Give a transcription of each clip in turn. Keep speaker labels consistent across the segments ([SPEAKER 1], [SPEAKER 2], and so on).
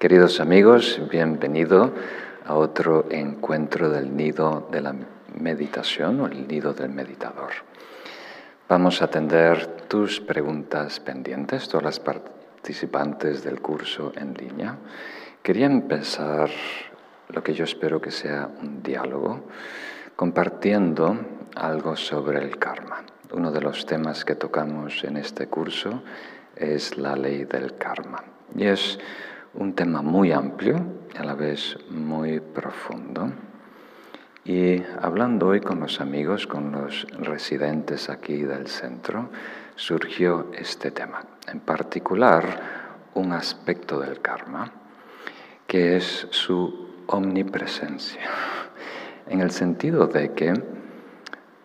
[SPEAKER 1] Queridos amigos, bienvenido a otro encuentro del nido de la meditación o el nido del meditador. Vamos a atender tus preguntas pendientes, todas las participantes del curso en línea. Quería empezar lo que yo espero que sea un diálogo, compartiendo algo sobre el karma. Uno de los temas que tocamos en este curso es la ley del karma. Y es un tema muy amplio y a la vez muy profundo. Y hablando hoy con los amigos, con los residentes aquí del centro, surgió este tema. En particular, un aspecto del karma, que es su omnipresencia, en el sentido de que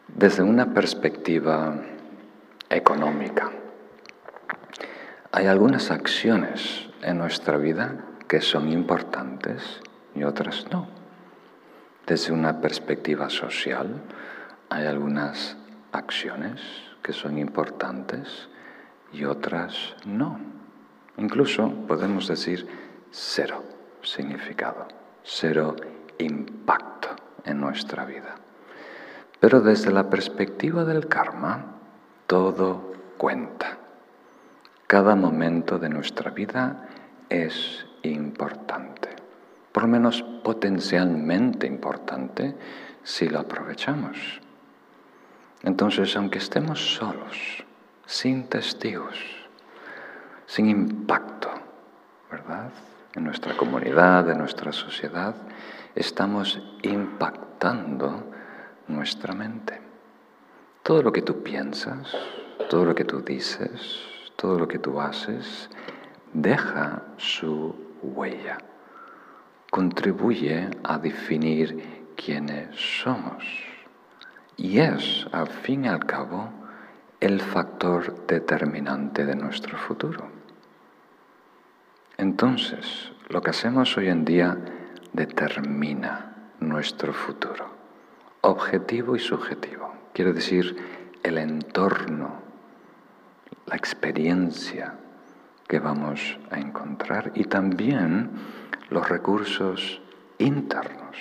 [SPEAKER 1] desde una perspectiva económica, hay algunas acciones en nuestra vida que son importantes y otras no. Desde una perspectiva social, hay algunas acciones que son importantes y otras no. Incluso podemos decir cero significado, cero impacto en nuestra vida. Pero desde la perspectiva del karma, todo cuenta. Cada momento de nuestra vida es importante, por lo menos potencialmente importante si lo aprovechamos. Entonces, aunque estemos solos, sin testigos, sin impacto, ¿verdad? En nuestra comunidad, en nuestra sociedad, estamos impactando nuestra mente. Todo lo que tú piensas, todo lo que tú dices, todo lo que tú haces, deja su huella, contribuye a definir quiénes somos y es, al fin y al cabo, el factor determinante de nuestro futuro. Entonces, lo que hacemos hoy en día determina nuestro futuro objetivo y subjetivo. Quiere decir el entorno, la experiencia que vamos a encontrar y también los recursos internos,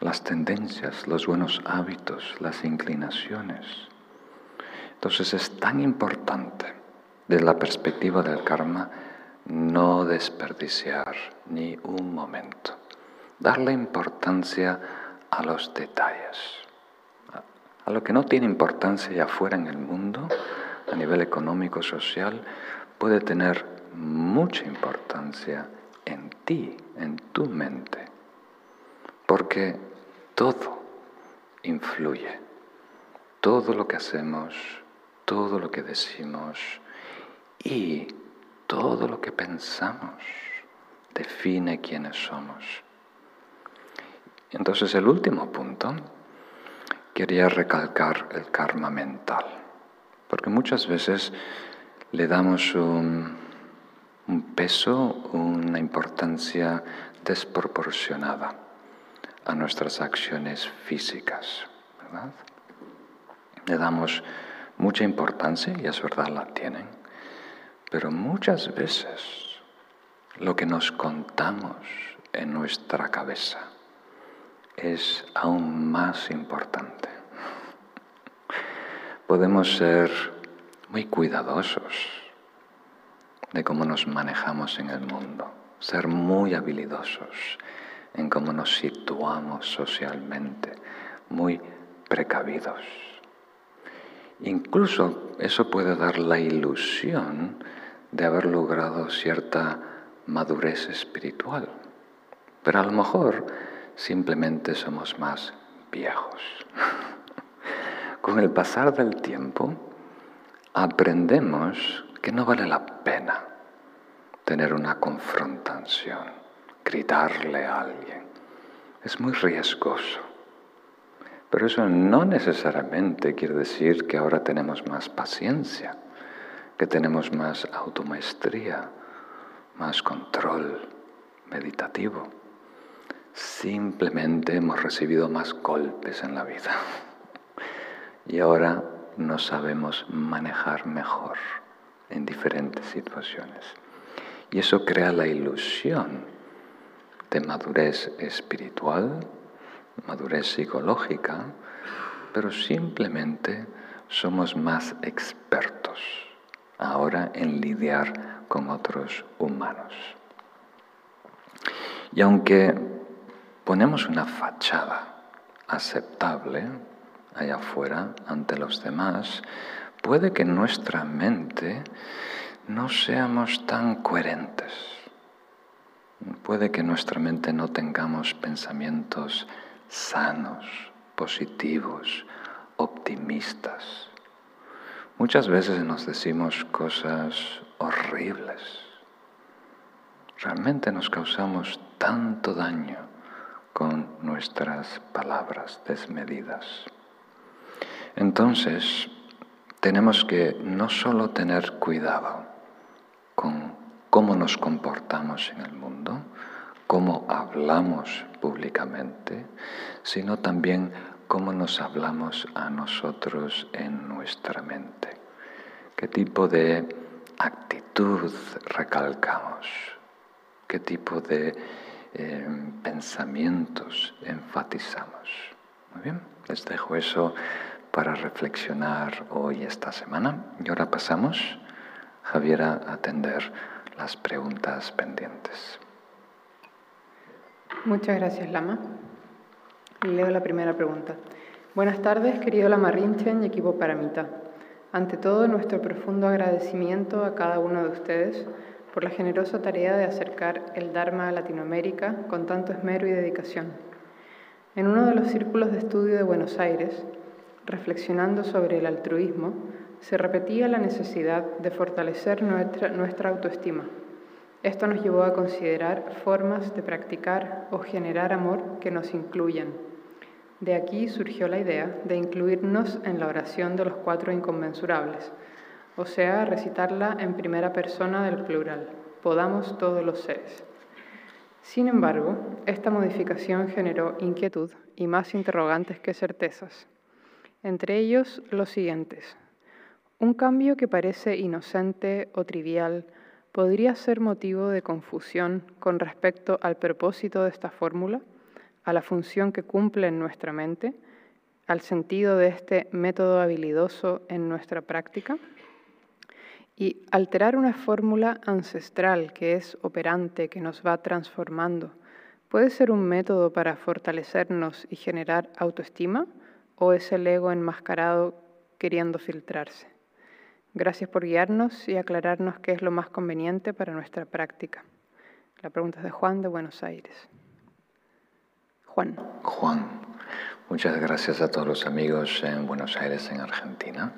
[SPEAKER 1] las tendencias, los buenos hábitos, las inclinaciones. Entonces es tan importante desde la perspectiva del karma no desperdiciar ni un momento, darle importancia a los detalles, a lo que no tiene importancia ya afuera en el mundo, a nivel económico, social, puede tener mucha importancia en ti, en tu mente, porque todo influye, todo lo que hacemos, todo lo que decimos y todo lo que pensamos define quiénes somos. Entonces el último punto, quería recalcar el karma mental, porque muchas veces le damos un, peso, una importancia desproporcionada a nuestras acciones físicas, ¿verdad? Le damos mucha importancia, y es verdad, la tienen, pero muchas veces lo que nos contamos en nuestra cabeza, es aún más importante. Podemos ser muy cuidadosos de cómo nos manejamos en el mundo, ser muy habilidosos en cómo nos situamos socialmente, muy precavidos. Incluso eso puede dar la ilusión de haber logrado cierta madurez espiritual, pero a lo mejor simplemente somos más viejos. Con el pasar del tiempo, aprendemos que no vale la pena tener una confrontación, gritarle a alguien. Es muy riesgoso. Pero eso no necesariamente quiere decir que ahora tenemos más paciencia, que tenemos más automaestría, más control meditativo. Simplemente hemos recibido más golpes en la vida y ahora nos sabemos manejar mejor en diferentes situaciones. Y eso crea la ilusión de madurez espiritual, madurez psicológica, pero simplemente somos más expertos ahora en lidiar con otros humanos. Y aunque ponemos una fachada aceptable allá afuera ante los demás, puede que nuestra mente no seamos tan coherentes. Puede que nuestra mente no tengamos pensamientos sanos, positivos, optimistas. Muchas veces nos decimos cosas horribles. Realmente nos causamos tanto daño con nuestras palabras desmedidas. Entonces, tenemos que no solo tener cuidado con cómo nos comportamos en el mundo, cómo hablamos públicamente, sino también cómo nos hablamos a nosotros en nuestra mente. ¿Qué tipo de actitud recalcamos? ¿Qué tipo de em, pensamientos enfatizamos? Muy bien, les dejo eso para reflexionar hoy, esta semana. Y ahora pasamos, Javier, a atender las preguntas pendientes.
[SPEAKER 2] Muchas gracias, Lama. Leo la primera pregunta. Buenas tardes, querido Lama Rinchen y equipo Paramita. Ante todo, nuestro profundo agradecimiento a cada uno de ustedes por la generosa tarea de acercar el Dharma a Latinoamérica con tanto esmero y dedicación. En uno de los círculos de estudio de Buenos Aires, reflexionando sobre el altruismo, se repetía la necesidad de fortalecer nuestra, nuestra autoestima. Esto nos llevó a considerar formas de practicar o generar amor que nos incluyan. De aquí surgió la idea de incluirnos en la oración de los cuatro inconmensurables, o sea, recitarla en primera persona del plural, podamos todos los seres. Sin embargo, esta modificación generó inquietud y más interrogantes que certezas. Entre ellos los siguientes. Un cambio que parece inocente o trivial podría ser motivo de confusión con respecto al propósito de esta fórmula, a la función que cumple en nuestra mente, al sentido de este método habilidoso en nuestra práctica. Y alterar una fórmula ancestral que es operante, que nos va transformando, puede ser un método para fortalecernos y generar autoestima o es el ego enmascarado queriendo filtrarse. Gracias por guiarnos y aclararnos qué es lo más conveniente para nuestra práctica. La pregunta es de Juan de Buenos Aires. Juan.
[SPEAKER 1] Juan, muchas gracias a todos los amigos en Buenos Aires, en Argentina.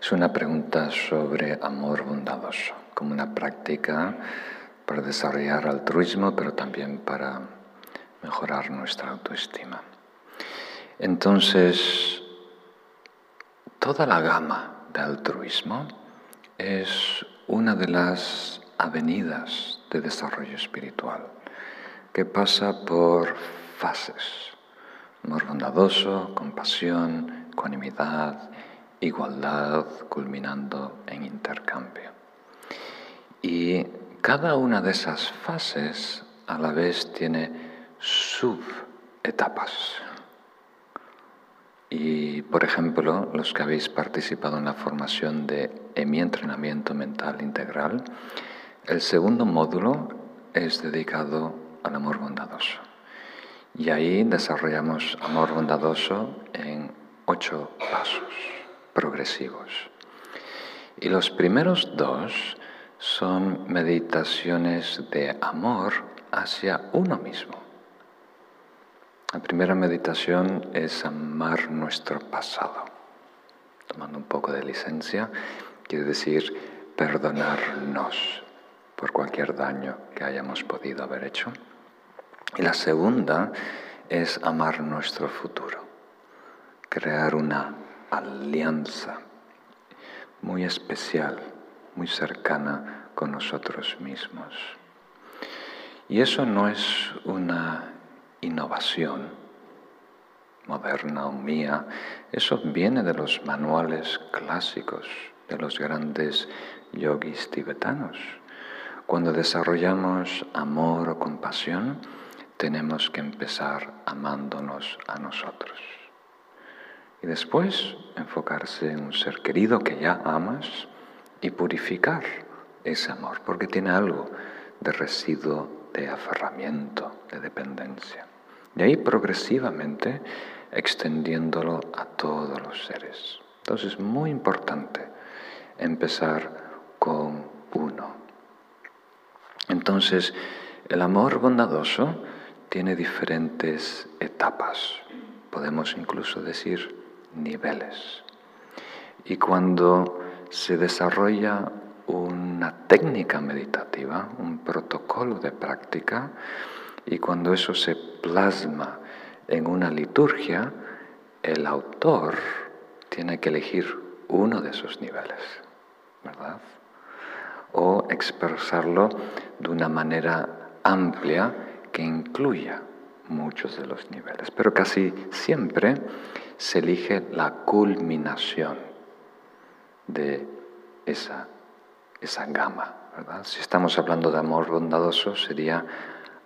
[SPEAKER 1] Es una pregunta sobre amor bondadoso, como una práctica para desarrollar altruismo, pero también para mejorar nuestra autoestima. Entonces, toda la gama de altruismo es una de las avenidas de desarrollo espiritual que pasa por fases. Amor bondadoso, compasión, ecuanimidad, igualdad, culminando en intercambio. Y cada una de esas fases a la vez tiene subetapas. Y, por ejemplo, los que habéis participado en la formación de mi entrenamiento mental integral, el segundo módulo es dedicado al amor bondadoso. Y ahí desarrollamos amor bondadoso en ocho pasos progresivos. Y los primeros dos son meditaciones de amor hacia uno mismo. La primera meditación es amar nuestro pasado. Tomando un poco de licencia, quiere decir perdonarnos por cualquier daño que hayamos podido haber hecho. Y la segunda es amar nuestro futuro, crear una alianza muy especial, muy cercana con nosotros mismos. Y eso no es una innovación moderna o mía, eso viene de los manuales clásicos de los grandes yogis tibetanos. Cuando desarrollamos amor o compasión, tenemos que empezar amándonos a nosotros. Y después enfocarse en un ser querido que ya amas y purificar ese amor, porque tiene algo de residuo de aferramiento, de dependencia. Y ahí progresivamente extendiéndolo a todos los seres. Entonces es muy importante empezar con uno. Entonces, el amor bondadoso tiene diferentes etapas, podemos incluso decir niveles. Y cuando se desarrolla una técnica meditativa, un protocolo de práctica, y cuando eso se plasma en una liturgia, el autor tiene que elegir uno de esos niveles, ¿verdad? O expresarlo de una manera amplia que incluya muchos de los niveles. Pero casi siempre se elige la culminación de esa, esa gama. ¿verdad? Si estamos hablando de amor bondadoso, sería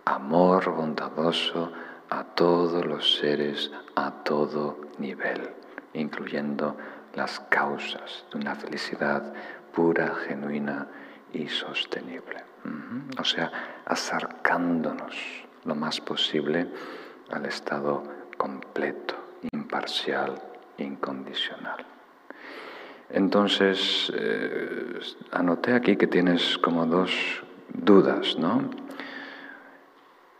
[SPEAKER 1] amor bondadoso a todos los seres a todo nivel, incluyendo las causas de una felicidad pura, genuina y sostenible. O sea, acercándonos lo más posible al estado completo, imparcial, incondicional. Entonces, eh, anoté aquí que tienes como dos dudas, ¿no?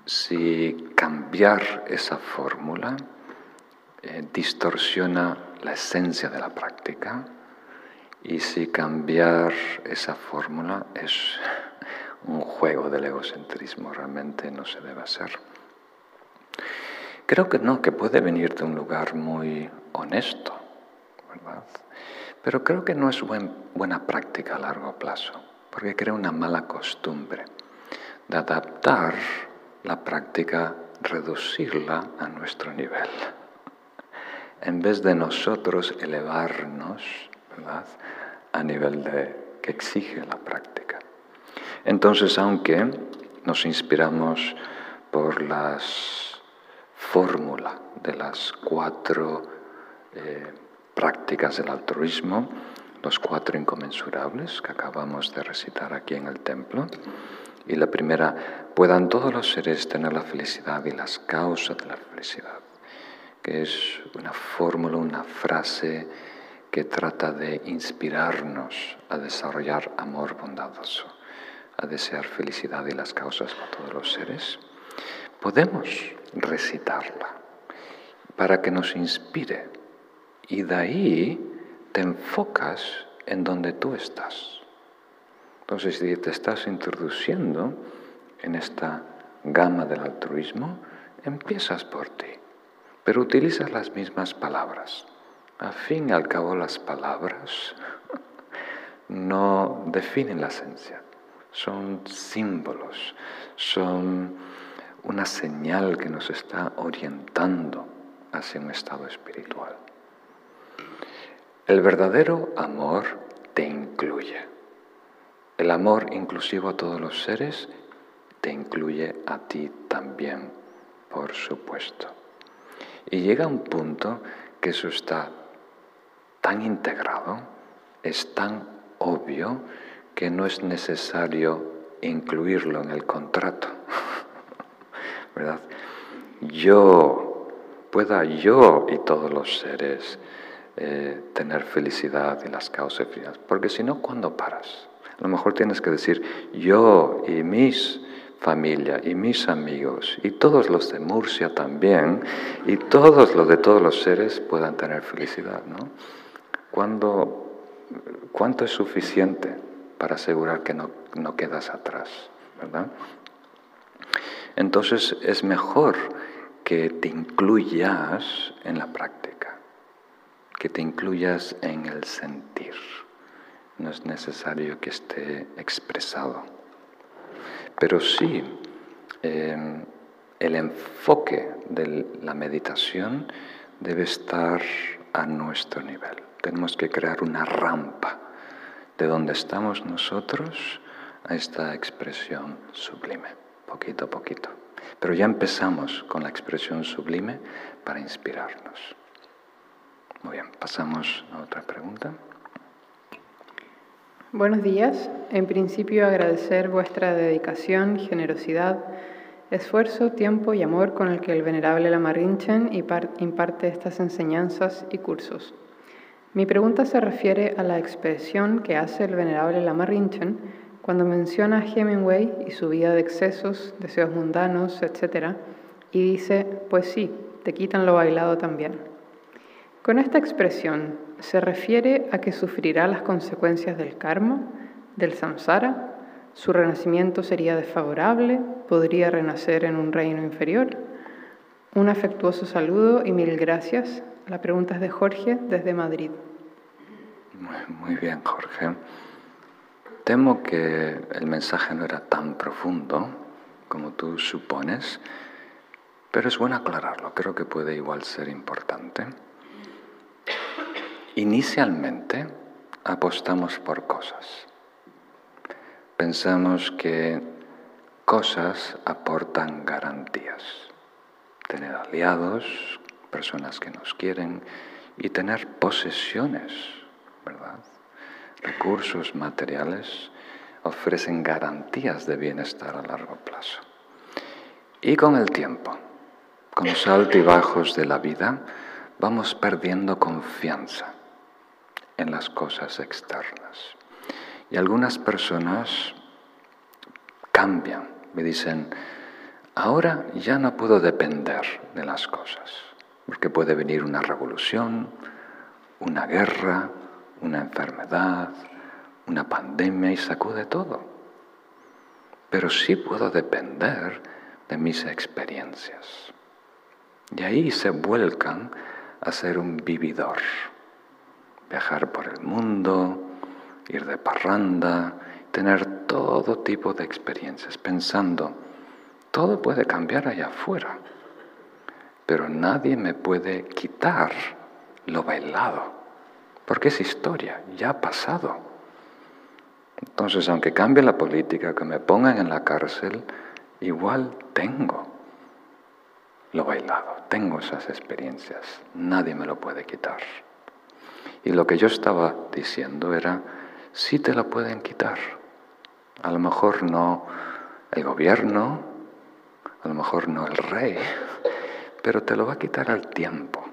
[SPEAKER 1] Si cambiar esa fórmula eh, distorsiona la esencia de la práctica y si cambiar esa fórmula es un juego del egocentrismo, realmente no se debe hacer. Creo que no, que puede venir de un lugar muy honesto, ¿verdad? Pero creo que no es buena práctica a largo plazo, porque crea una mala costumbre de adaptar la práctica, reducirla a nuestro nivel, en vez de nosotros elevarnos ¿verdad? a nivel de, que exige la práctica. Entonces, aunque nos inspiramos por las fórmula de las cuatro eh, prácticas del altruismo, los cuatro inconmensurables que acabamos de recitar aquí en el templo, y la primera, puedan todos los seres tener la felicidad y las causas de la felicidad, que es una fórmula, una frase que trata de inspirarnos a desarrollar amor bondadoso, a desear felicidad y las causas para todos los seres. Podemos recitarla para que nos inspire y de ahí te enfocas en donde tú estás. Entonces, si te estás introduciendo en esta gama del altruismo, empiezas por ti, pero utilizas las mismas palabras. A fin y al cabo las palabras no definen la esencia, son símbolos, son una señal que nos está orientando hacia un estado espiritual. El verdadero amor te incluye. El amor inclusivo a todos los seres te incluye a ti también, por supuesto. Y llega un punto que eso está tan integrado, es tan obvio, que no es necesario incluirlo en el contrato. ¿Verdad? Yo, pueda yo y todos los seres eh, tener felicidad y las causas de porque si no, ¿cuándo paras? A lo mejor tienes que decir, yo y mis familia y mis amigos y todos los de Murcia también y todos los de todos los seres puedan tener felicidad, ¿no? ¿Cuánto es suficiente para asegurar que no, no quedas atrás, verdad? Entonces es mejor que te incluyas en la práctica, que te incluyas en el sentir no es necesario que esté expresado. Pero sí, em, el enfoque de la meditación debe estar a nuestro nivel. Tenemos que crear una rampa de donde estamos nosotros a esta expresión sublime, poquito a poquito. Pero ya empezamos con la expresión sublime para inspirarnos. Muy bien, pasamos a otra pregunta.
[SPEAKER 2] Buenos días. En principio agradecer vuestra dedicación, generosidad, esfuerzo, tiempo y amor con el que el venerable Lama Rinchen imparte estas enseñanzas y cursos. Mi pregunta se refiere a la expresión que hace el venerable Lama Rinchen cuando menciona a Hemingway y su vida de excesos, deseos mundanos, etc., y dice, pues sí, te quitan lo bailado también. Con esta expresión, ¿se refiere a que sufrirá las consecuencias del karma, del samsara? ¿Su renacimiento sería desfavorable? ¿Podría renacer en un reino inferior? Un afectuoso saludo y mil gracias. La pregunta es de Jorge desde Madrid.
[SPEAKER 1] Muy bien, Jorge. Temo que el mensaje no era tan profundo como tú supones, pero es bueno aclararlo. Creo que puede igual ser importante. Inicialmente apostamos por cosas. Pensamos que cosas aportan garantías. Tener aliados, personas que nos quieren y tener posesiones, ¿verdad? Recursos materiales ofrecen garantías de bienestar a largo plazo. Y con el tiempo, con los altibajos de la vida, vamos perdiendo confianza en las cosas externas. Y algunas personas cambian, me dicen, ahora ya no puedo depender de las cosas, porque puede venir una revolución, una guerra, una enfermedad, una pandemia y sacude todo. Pero sí puedo depender de mis experiencias. Y ahí se vuelcan a ser un vividor viajar por el mundo, ir de parranda, tener todo tipo de experiencias, pensando, todo puede cambiar allá afuera, pero nadie me puede quitar lo bailado, porque es historia, ya ha pasado. Entonces, aunque cambie la política, que me pongan en la cárcel, igual tengo lo bailado, tengo esas experiencias, nadie me lo puede quitar. Y lo que yo estaba diciendo era, sí te lo pueden quitar. A lo mejor no el gobierno, a lo mejor no el rey, pero te lo va a quitar al tiempo,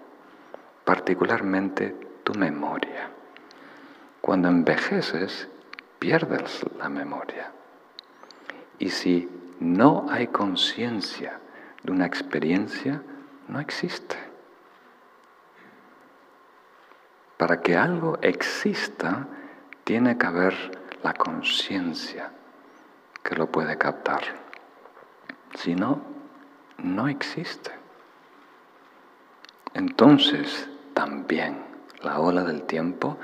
[SPEAKER 1] particularmente tu memoria. Cuando envejeces, pierdes la memoria. Y si no hay conciencia de una experiencia, no existe. Para que algo exista, tiene que haber la conciencia que lo puede captar. Si no, no existe. Entonces, también la ola del tiempo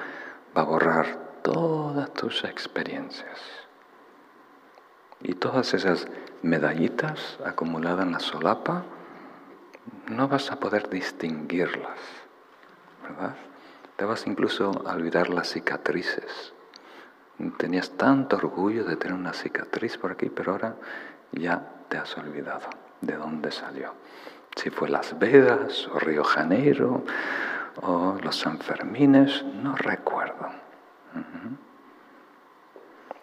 [SPEAKER 1] va a borrar todas tus experiencias. Y todas esas medallitas acumuladas en la solapa, no vas a poder distinguirlas, ¿verdad? Vas incluso a olvidar las cicatrices. Tenías tanto orgullo de tener una cicatriz por aquí, pero ahora ya te has olvidado de dónde salió. Si fue Las Vegas o Río Janeiro o los Sanfermines, no recuerdo.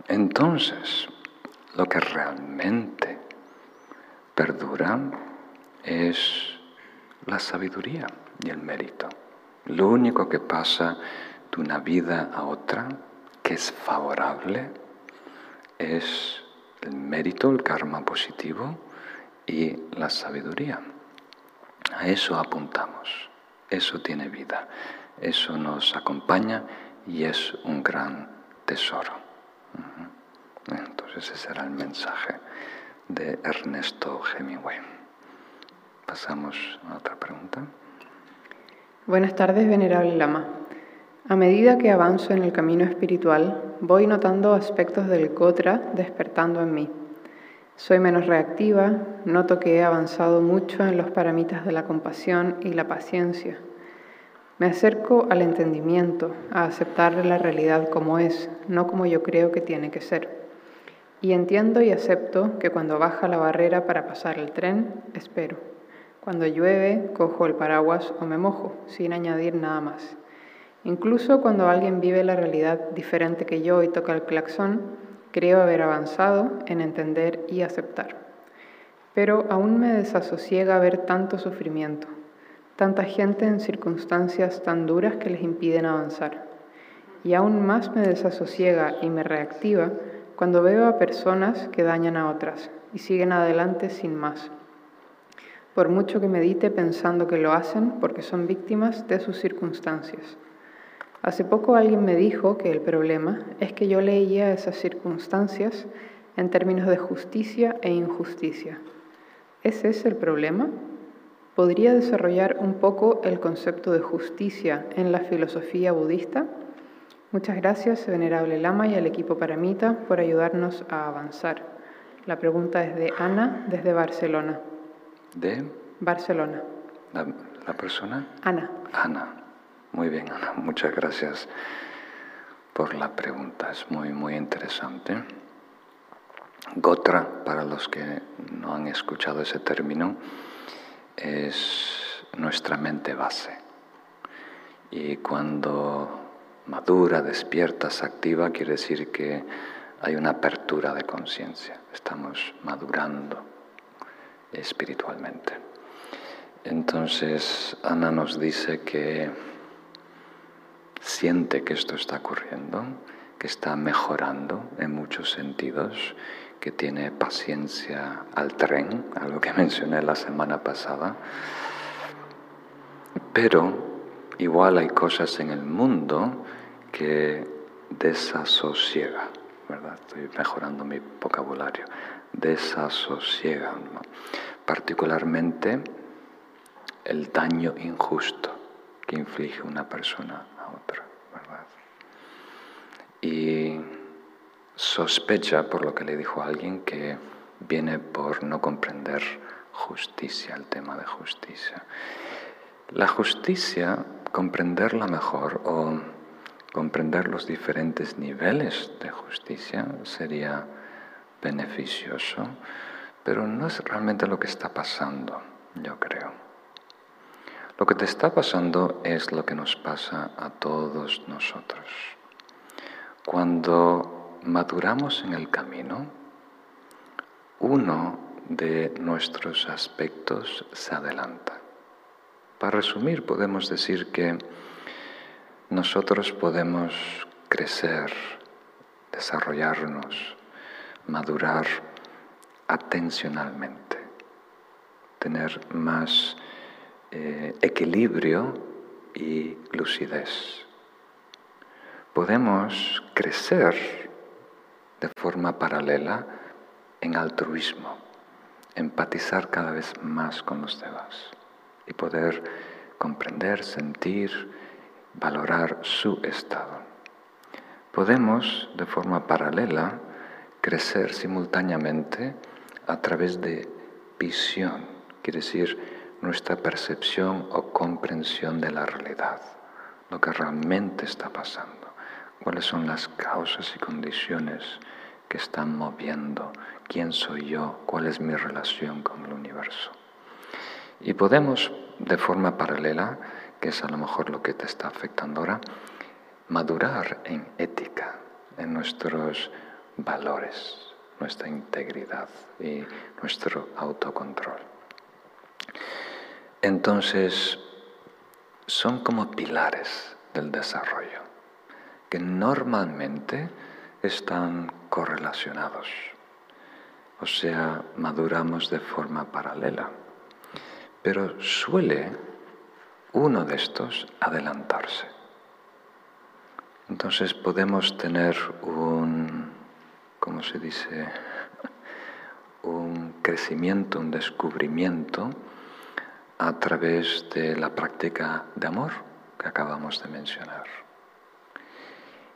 [SPEAKER 1] Entonces, lo que realmente perdura es la sabiduría y el mérito. Lo único que pasa de una vida a otra, que es favorable, es el mérito, el karma positivo y la sabiduría. A eso apuntamos, eso tiene vida, eso nos acompaña y es un gran tesoro. Entonces ese será el mensaje de Ernesto Hemingway. Pasamos a otra pregunta.
[SPEAKER 2] Buenas tardes, Venerable Lama. A medida que avanzo en el camino espiritual, voy notando aspectos del Gotra despertando en mí. Soy menos reactiva, noto que he avanzado mucho en los paramitas de la compasión y la paciencia. Me acerco al entendimiento, a aceptar la realidad como es, no como yo creo que tiene que ser. Y entiendo y acepto que cuando baja la barrera para pasar el tren, espero. Cuando llueve, cojo el paraguas o me mojo, sin añadir nada más. Incluso cuando alguien vive la realidad diferente que yo y toca el claxon, creo haber avanzado en entender y aceptar. Pero aún me desasosiega ver tanto sufrimiento, tanta gente en circunstancias tan duras que les impiden avanzar. Y aún más me desasosiega y me reactiva cuando veo a personas que dañan a otras y siguen adelante sin más. Por mucho que medite pensando que lo hacen porque son víctimas de sus circunstancias. Hace poco alguien me dijo que el problema es que yo leía esas circunstancias en términos de justicia e injusticia. ¿Ese es el problema? ¿Podría desarrollar un poco el concepto de justicia en la filosofía budista? Muchas gracias, Venerable Lama y al equipo Paramita, por ayudarnos a avanzar. La pregunta es de Ana, desde Barcelona.
[SPEAKER 1] ¿De?
[SPEAKER 2] Barcelona.
[SPEAKER 1] ¿La, la persona?
[SPEAKER 2] Ana.
[SPEAKER 1] Ana. Muy bien, Ana. Muchas gracias por la pregunta. Es muy, muy interesante. Gotra, para los que no han escuchado ese término, es nuestra mente base. Y cuando madura, despierta, se activa, quiere decir que hay una apertura de conciencia, estamos madurando espiritualmente. Entonces, Ana nos dice que siente que esto está ocurriendo, que está mejorando en muchos sentidos, que tiene paciencia al tren, algo que mencioné la semana pasada, pero igual hay cosas en el mundo que desasosiega, ¿verdad? Estoy mejorando mi vocabulario. Desasosiega, particularmente el daño injusto que inflige una persona a otra, ¿verdad? Y sospecha, por lo que le dijo a alguien, que viene por no comprender justicia, el tema de justicia. La justicia, comprenderla mejor o comprender los diferentes niveles de justicia sería beneficioso, pero no es realmente lo que está pasando, yo creo. Lo que te está pasando es lo que nos pasa a todos nosotros. Cuando maduramos en el camino, uno de nuestros aspectos se adelanta. Para resumir, podemos decir que nosotros podemos crecer, desarrollarnos, madurar atencionalmente, tener más eh, equilibrio y lucidez. Podemos crecer de forma paralela en altruismo, empatizar cada vez más con los demás y poder comprender, sentir, valorar su estado. Podemos, de forma paralela, crecer simultáneamente a través de visión, quiere decir nuestra percepción o comprensión de la realidad, lo que realmente está pasando, cuáles son las causas y condiciones que están moviendo, quién soy yo, cuál es mi relación con el universo. Y podemos, de forma paralela, que es a lo mejor lo que te está afectando ahora, madurar en ética, en nuestros valores, nuestra integridad y nuestro autocontrol. Entonces, son como pilares del desarrollo que normalmente están correlacionados, o sea, maduramos de forma paralela, pero suele uno de estos adelantarse. Entonces podemos tener un, ¿cómo se dice? Un crecimiento, un descubrimiento a través de la práctica de amor que acabamos de mencionar.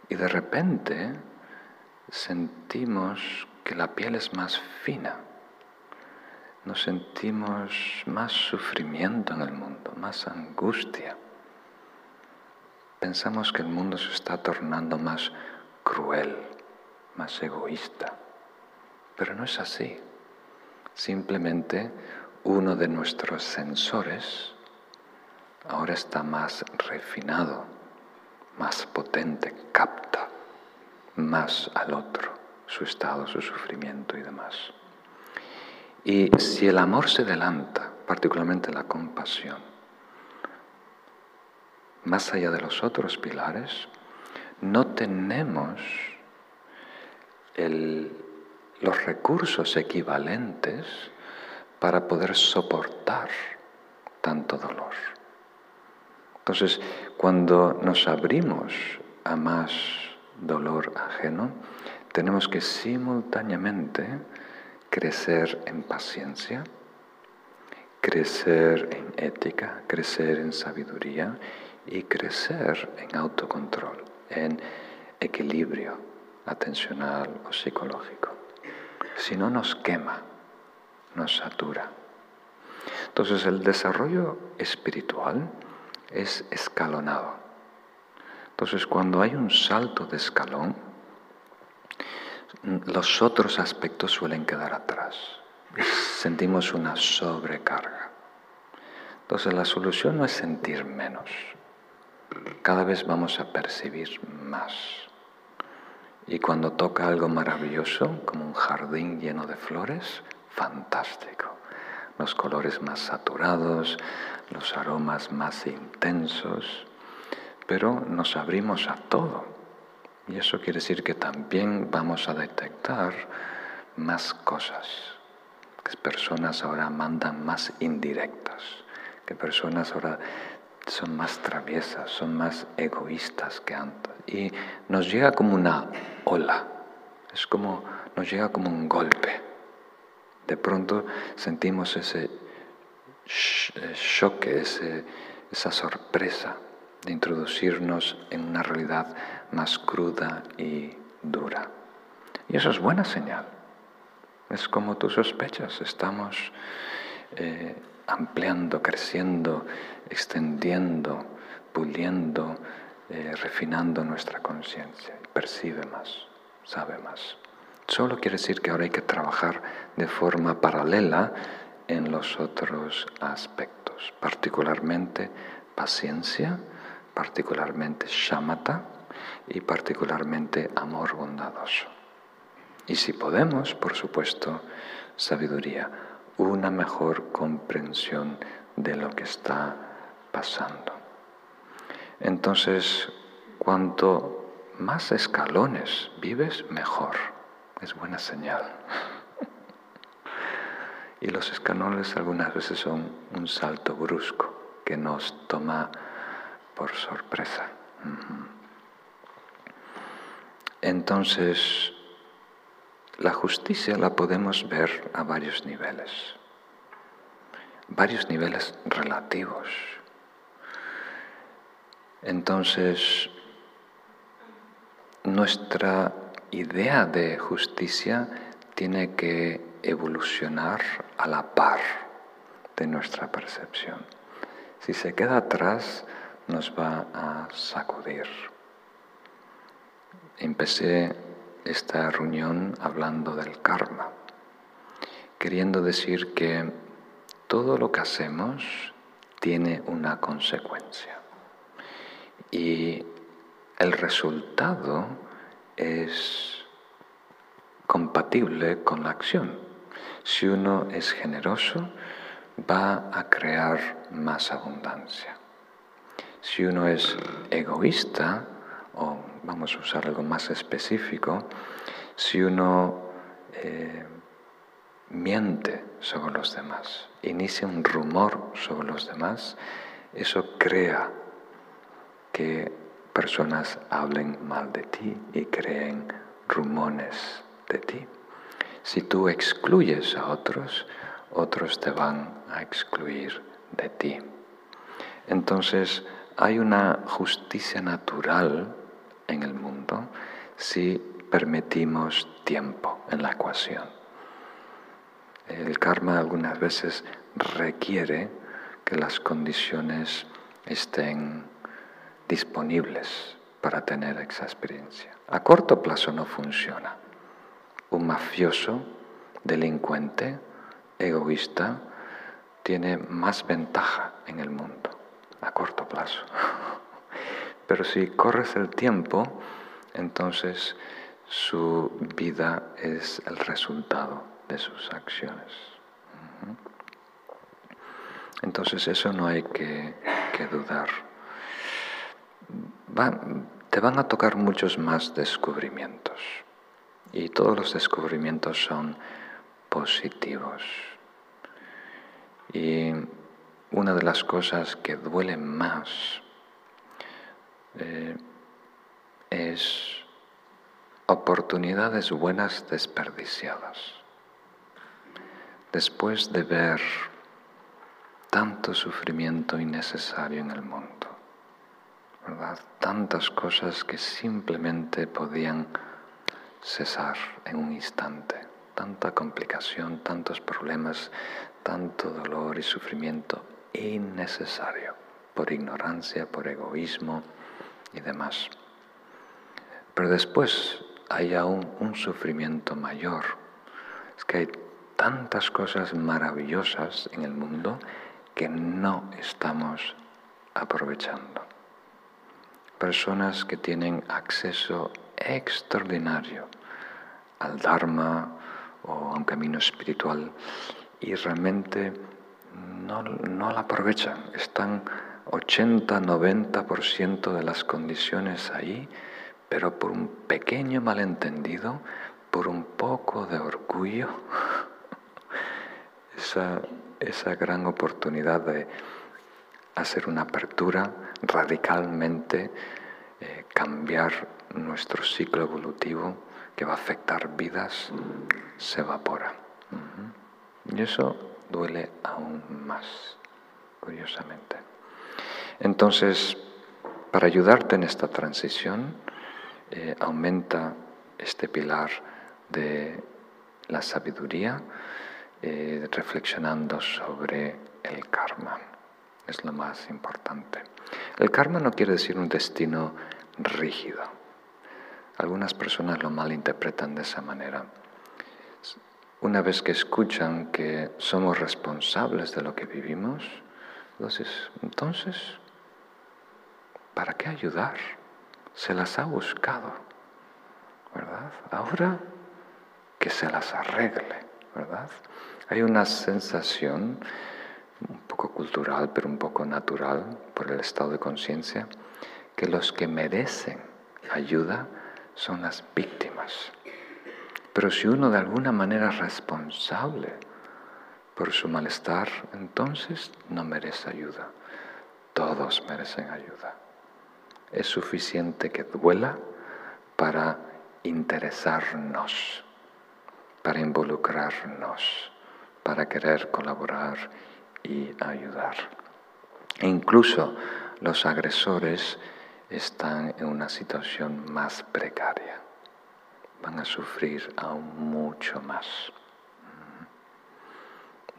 [SPEAKER 1] Y de repente sentimos que la piel es más fina nos sentimos más sufrimiento en el mundo, más angustia. Pensamos que el mundo se está tornando más cruel, más egoísta. Pero no es así. Simplemente uno de nuestros sensores ahora está más refinado, más potente, capta más al otro, su estado, su sufrimiento y demás. Y si el amor se adelanta, particularmente la compasión, más allá de los otros pilares, no tenemos los recursos equivalentes para poder soportar tanto dolor. Entonces, cuando nos abrimos a más dolor ajeno, tenemos que simultáneamente crecer en paciencia, crecer en ética, crecer en sabiduría y crecer en autocontrol, en equilibrio atencional o psicológico. Si no nos quema, nos satura. Entonces el desarrollo espiritual es escalonado. Entonces cuando hay un salto de escalón, los otros aspectos suelen quedar atrás. Sentimos una sobrecarga. Entonces la solución no es sentir menos. Cada vez vamos a percibir más. Y cuando toca algo maravilloso, como un jardín lleno de flores, fantástico. Los colores más saturados, los aromas más intensos, pero nos abrimos a todo. Y eso quiere decir que también vamos a detectar más cosas, que personas ahora mandan más indirectas, que personas ahora son más traviesas, son más egoístas que antes. Y nos llega como una ola, es como, nos llega como un golpe. De pronto sentimos ese choque, ese, esa sorpresa de introducirnos en una realidad más cruda y dura. Y eso es buena señal. Es como tú sospechas, estamos eh, ampliando, creciendo, extendiendo, puliendo, eh, refinando nuestra conciencia. Percibe más, sabe más. Solo quiere decir que ahora hay que trabajar de forma paralela en los otros aspectos, particularmente paciencia, particularmente shamatha y particularmente amor bondadoso. Y si podemos, por supuesto, sabiduría, una mejor comprensión de lo que está pasando. Entonces, cuanto más escalones vives, mejor. Es buena señal. y los escalones algunas veces son un salto brusco que nos toma por sorpresa. Entonces, la justicia la podemos ver a varios niveles, varios niveles relativos. Entonces, nuestra idea de justicia tiene que evolucionar a la par de nuestra percepción. Si se queda atrás, nos va a sacudir. Empecé esta reunión hablando del karma, queriendo decir que todo lo que hacemos tiene una consecuencia y el resultado es compatible con la acción. Si uno es generoso, va a crear más abundancia. Si uno es egoísta, o vamos a usar algo más específico, si uno eh, miente sobre los demás, inicia un rumor sobre los demás, eso crea que personas hablen mal de ti y creen rumores de ti. Si tú excluyes a otros, otros te van a excluir de ti. Entonces, hay una justicia natural en el mundo si permitimos tiempo en la ecuación. El karma algunas veces requiere que las condiciones estén disponibles para tener esa experiencia. A corto plazo no funciona. Un mafioso delincuente, egoísta, tiene más ventaja en el mundo a corto plazo. Pero si corres el tiempo, entonces su vida es el resultado de sus acciones. Entonces eso no hay que, dudar. Te van a tocar muchos más descubrimientos y todos los descubrimientos son positivos. Y una de las cosas que duele más eh, es oportunidades buenas desperdiciadas. Después de ver tanto sufrimiento innecesario en el mundo, Tantas cosas que simplemente podían cesar en un instante, tanta complicación, tantos problemas, tanto dolor y sufrimiento innecesario por ignorancia, por egoísmo y demás. Pero después hay aún un sufrimiento mayor. Es que hay tantas cosas maravillosas en el mundo que no estamos aprovechando. Personas que tienen acceso extraordinario al Dharma o a un camino espiritual y realmente no, no la aprovechan. Están 80-90% de las condiciones ahí pero por un pequeño malentendido, por un poco de orgullo, esa, esa gran oportunidad de hacer una apertura, radicalmente eh, cambiar nuestro ciclo evolutivo que va a afectar vidas, se evapora. Y eso duele aún más, curiosamente. Entonces, para ayudarte en esta transición, eh, aumenta este pilar de la sabiduría, eh, reflexionando sobre el karma. Es lo más importante. El karma no quiere decir un destino rígido. Algunas personas lo malinterpretan de esa manera. Una vez que escuchan que somos responsables de lo que vivimos, entonces, entonces ¿para qué ayudar? se las ha buscado, ¿verdad? Ahora que se las arregle, ¿verdad? Hay una sensación cultural, pero un poco natural por el estado de conciencia, que los que merecen ayuda son las víctimas. Pero si uno de alguna manera es responsable por su malestar, entonces no merece ayuda. Todos merecen ayuda es suficiente que duela para interesarnos, para involucrarnos, para querer colaborar y ayudar. E incluso los agresores están en una situación más precaria. Van a sufrir aún mucho más.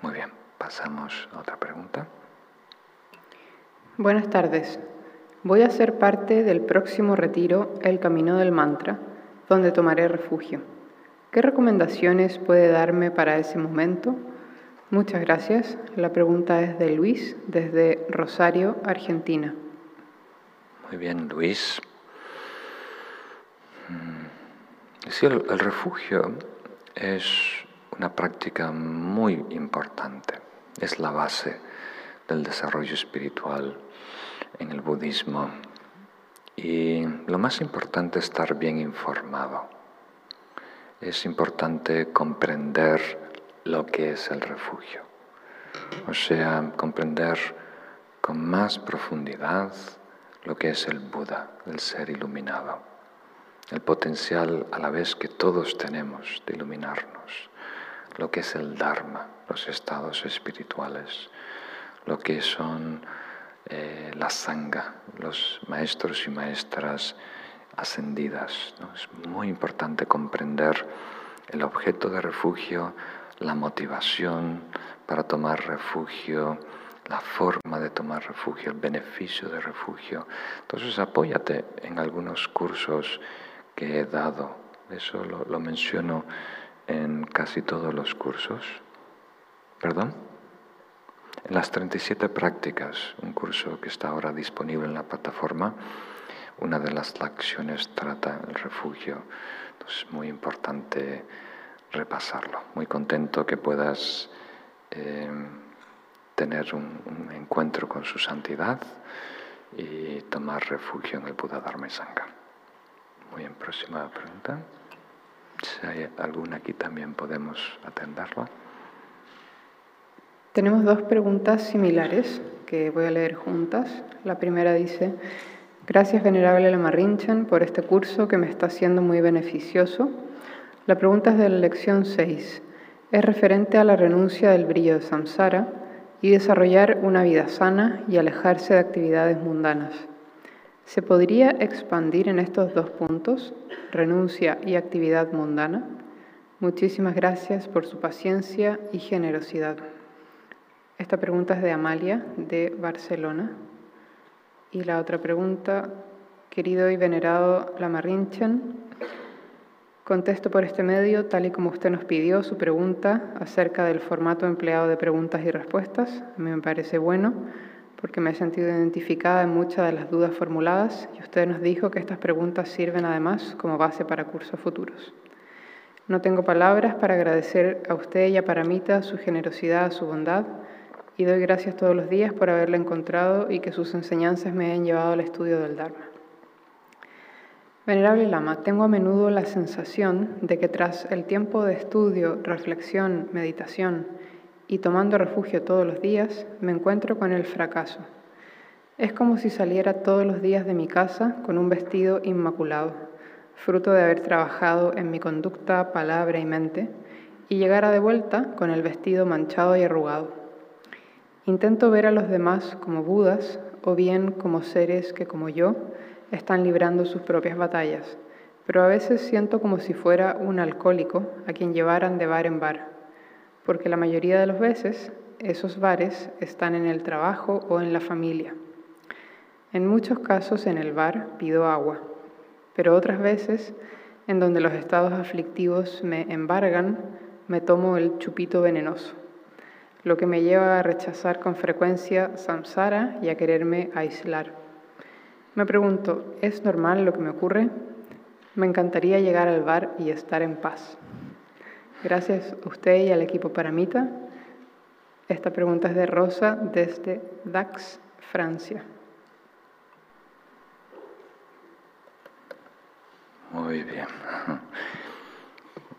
[SPEAKER 1] Muy bien, pasamos a otra pregunta.
[SPEAKER 2] Buenas tardes. Voy a ser parte del próximo retiro El Camino del Mantra, donde tomaré refugio. ¿Qué recomendaciones puede darme para ese momento? Muchas gracias. La pregunta es de Luis, desde Rosario, Argentina.
[SPEAKER 1] Muy bien, Luis. Mm, sí, el, el refugio es una práctica muy importante. Es la base del desarrollo espiritual en el budismo. Y lo más importante es estar bien informado. Es importante comprender lo que es el refugio. O sea, comprender con más profundidad lo que es el Buda, el ser iluminado. El potencial a la vez que todos tenemos de iluminarnos. Lo que es el Dharma, los estados espirituales. Lo que son eh, la sangha, los maestros y maestras ascendidas. Es muy importante comprender el objeto de refugio, la motivación para tomar refugio, la forma de tomar refugio, el beneficio de refugio. Entonces apóyate en algunos cursos que he dado. Eso lo, menciono en casi todos los cursos. ¿Perdón? En las 37 prácticas, un curso que está ahora disponible en la plataforma, una de las acciones trata el refugio. Entonces es muy importante repasarlo. Muy contento que puedas eh, tener un, encuentro con su santidad y tomar refugio en el Buda Dharma. Muy bien, próxima pregunta. Si hay alguna aquí también podemos atenderlo.
[SPEAKER 2] Tenemos dos preguntas similares que voy a leer juntas. La primera dice, gracias Venerable Lama Rinchen por este curso que me está siendo muy beneficioso. La pregunta es de la lección 6. Es referente a la renuncia del brillo de samsara y desarrollar una vida sana y alejarse de actividades mundanas. ¿Se podría expandir en estos dos puntos, renuncia y actividad mundana? Muchísimas gracias por su paciencia y generosidad. Esta pregunta es de Amalia, de Barcelona. Y la otra pregunta, querido y venerado Lamarrinchen, contesto por este medio, tal y como usted nos pidió, su pregunta acerca del formato empleado de preguntas y respuestas. Me parece bueno porque me he sentido identificada en muchas de las dudas formuladas y usted nos dijo que estas preguntas sirven además como base para cursos futuros. No tengo palabras para agradecer a usted y a Paramita su generosidad, su bondad, y doy gracias todos los días por haberla encontrado y que sus enseñanzas me hayan llevado al estudio del Dharma. Venerable Lama, tengo a menudo la sensación de que tras el tiempo de estudio, reflexión, meditación, y tomando refugio todos los días, me encuentro con el fracaso. Es como si saliera todos los días de mi casa con un vestido inmaculado, fruto de haber trabajado en mi conducta, palabra y mente, y llegara de vuelta con el vestido manchado y arrugado. Intento ver a los demás como Budas o bien como seres que, como yo, están librando sus propias batallas, pero a veces siento como si fuera un alcohólico a quien llevaran de bar en bar porque la mayoría de las veces esos bares están en el trabajo o en la familia. En muchos casos en el bar pido agua, pero otras veces en donde los estados aflictivos me embargan, me tomo el chupito venenoso, lo que me lleva a rechazar con frecuencia samsara y a quererme aislar. Me pregunto, ¿es normal lo que me ocurre? Me encantaría llegar al bar y estar en paz. Gracias a usted y al equipo Paramita. Esta pregunta es de Rosa desde Dax, Francia.
[SPEAKER 1] Muy bien.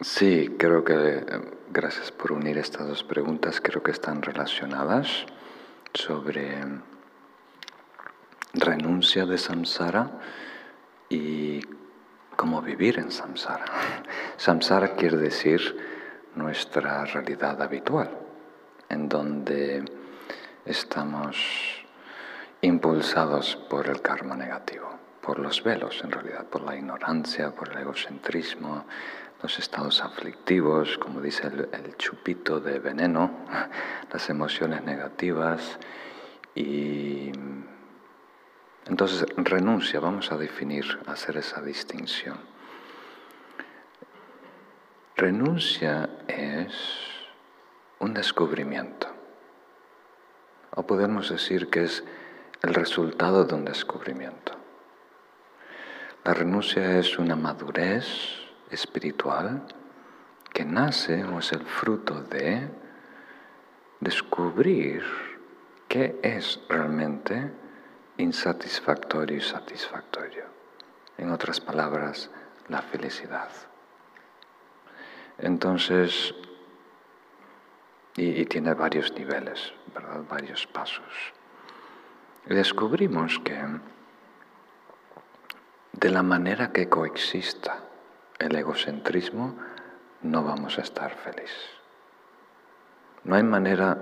[SPEAKER 1] Sí, creo que eh, gracias por unir estas dos preguntas, creo que están relacionadas sobre renuncia de samsara y cómo vivir en samsara. Samsara quiere decir nuestra realidad habitual, en donde estamos impulsados por el karma negativo, por los velos en realidad, por la ignorancia, por el egocentrismo, los estados aflictivos, como dice el, chupito de veneno, las emociones negativas y entonces renuncia, vamos a definir, hacer esa distinción. Renuncia es un descubrimiento, o podemos decir que es el resultado de un descubrimiento. La renuncia es una madurez espiritual que nace o es el fruto de descubrir qué es realmente insatisfactorio y satisfactorio. En otras palabras, la felicidad. Entonces, y, tiene varios niveles, ¿verdad? varios pasos. descubrimos que de la manera que coexista el egocentrismo, no vamos a estar felices. No hay manera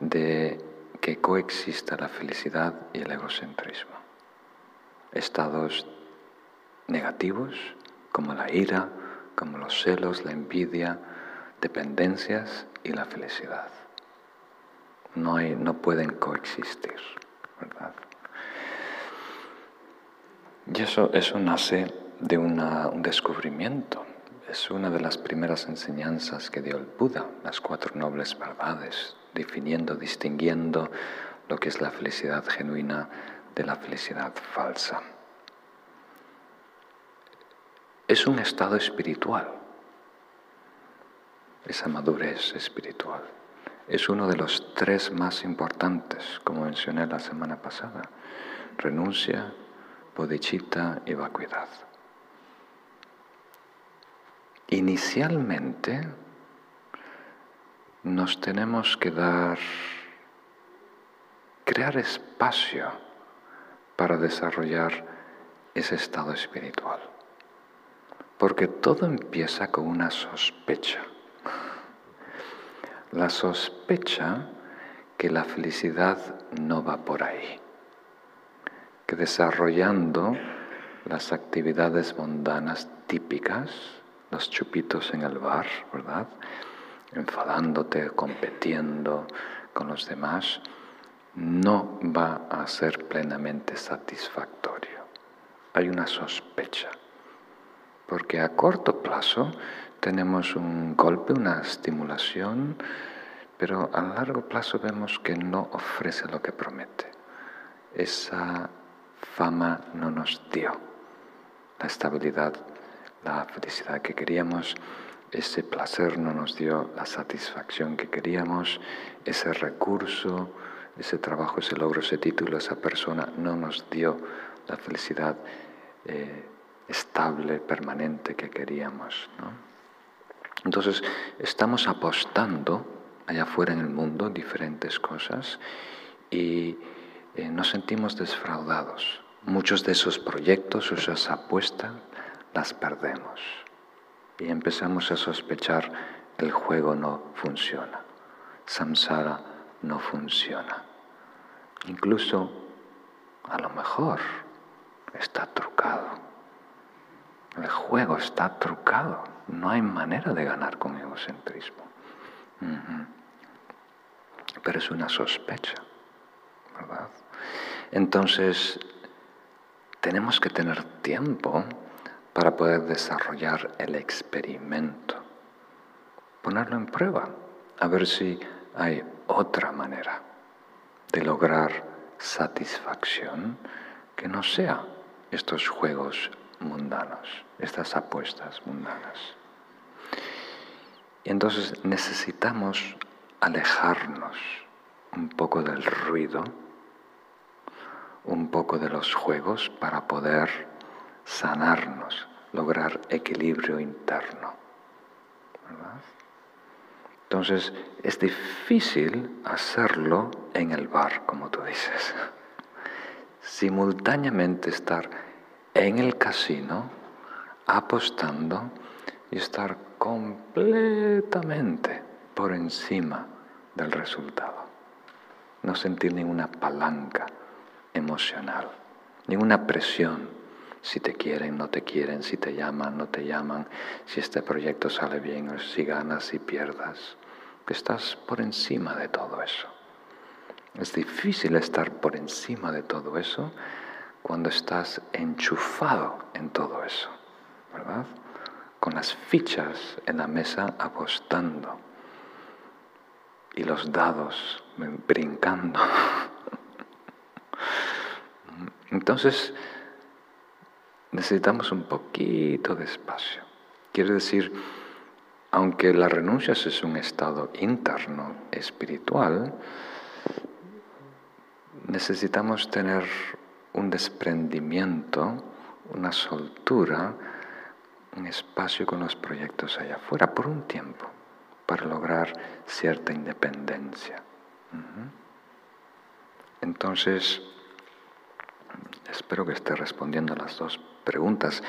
[SPEAKER 1] de que coexista la felicidad y el egocentrismo. Estados negativos como la ira, como los celos, la envidia, dependencias y la felicidad. No, hay, no pueden coexistir, ¿verdad? Y eso, eso nace de un descubrimiento es una de las primeras enseñanzas que dio el Buda, las cuatro nobles verdades, definiendo, distinguiendo lo que es la felicidad genuina de la felicidad falsa. Es un estado espiritual, esa madurez espiritual. Es uno de los tres más importantes, como mencioné la semana pasada. Renuncia, bodhicitta y vacuidad. Inicialmente nos tenemos que dar, crear espacio para desarrollar ese estado espiritual. Porque todo empieza con una sospecha. La sospecha que la felicidad no va por ahí, que desarrollando las actividades mundanas típicas, los chupitos en el bar, ¿verdad? Enfadándote, compitiendo con los demás, no va a ser plenamente satisfactorio. Hay una sospecha, porque a corto plazo tenemos un golpe, una estimulación, pero a largo plazo vemos que no ofrece lo que promete. Esa fama no nos dio la estabilidad la felicidad que queríamos, ese placer no nos dio la satisfacción que queríamos, ese recurso, ese trabajo, ese logro, ese título, esa persona no nos dio la felicidad eh, estable, permanente que queríamos. Entonces, estamos apostando allá afuera en el mundo diferentes cosas y eh, nos sentimos desfraudados. Muchos de esos proyectos, esas apuestas, las perdemos y empezamos a sospechar el juego no funciona, samsara no funciona. Incluso a lo mejor está trucado. El juego está trucado. No hay manera de ganar con egocentrismo. Pero es una sospecha, ¿verdad? Entonces, tenemos que tener tiempo para poder desarrollar el experimento, ponerlo en prueba, a ver si hay otra manera de lograr satisfacción que no sea estos juegos mundanos, estas apuestas mundanas. Y entonces necesitamos alejarnos un poco del ruido, un poco de los juegos para poder sanarnos, lograr equilibrio interno. Entonces, es difícil hacerlo en el bar, como tú dices. Simultáneamente estar en el casino, apostando y estar completamente por encima del resultado. No sentir ninguna palanca emocional, ninguna presión si te quieren, no te quieren, si te llaman, no te llaman, si este proyecto sale bien o si ganas, si pierdas. Que estás por encima de todo eso. Es difícil estar por encima de todo eso cuando estás enchufado en todo eso, ¿verdad? Con las fichas en la mesa apostando y los dados brincando. Entonces, necesitamos un poquito de espacio. Quiere decir, aunque la renuncia es un estado interno, espiritual, necesitamos tener un desprendimiento, una soltura, un espacio con los proyectos allá afuera por un tiempo, para lograr cierta independencia. Entonces, espero que esté respondiendo a las dos preguntas.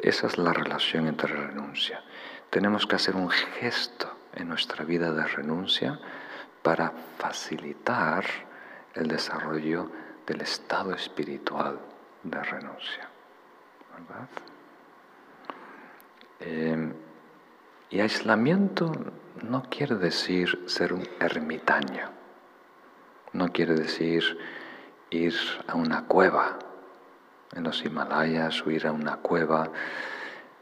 [SPEAKER 1] Esa es la relación entre renuncia. Tenemos que hacer un gesto en nuestra vida de renuncia para facilitar el desarrollo del estado espiritual de renuncia. ¿Verdad? Em, y aislamiento no quiere decir ser un ermitaño, no quiere decir ir a una cueva en los Himalayas o ir a una cueva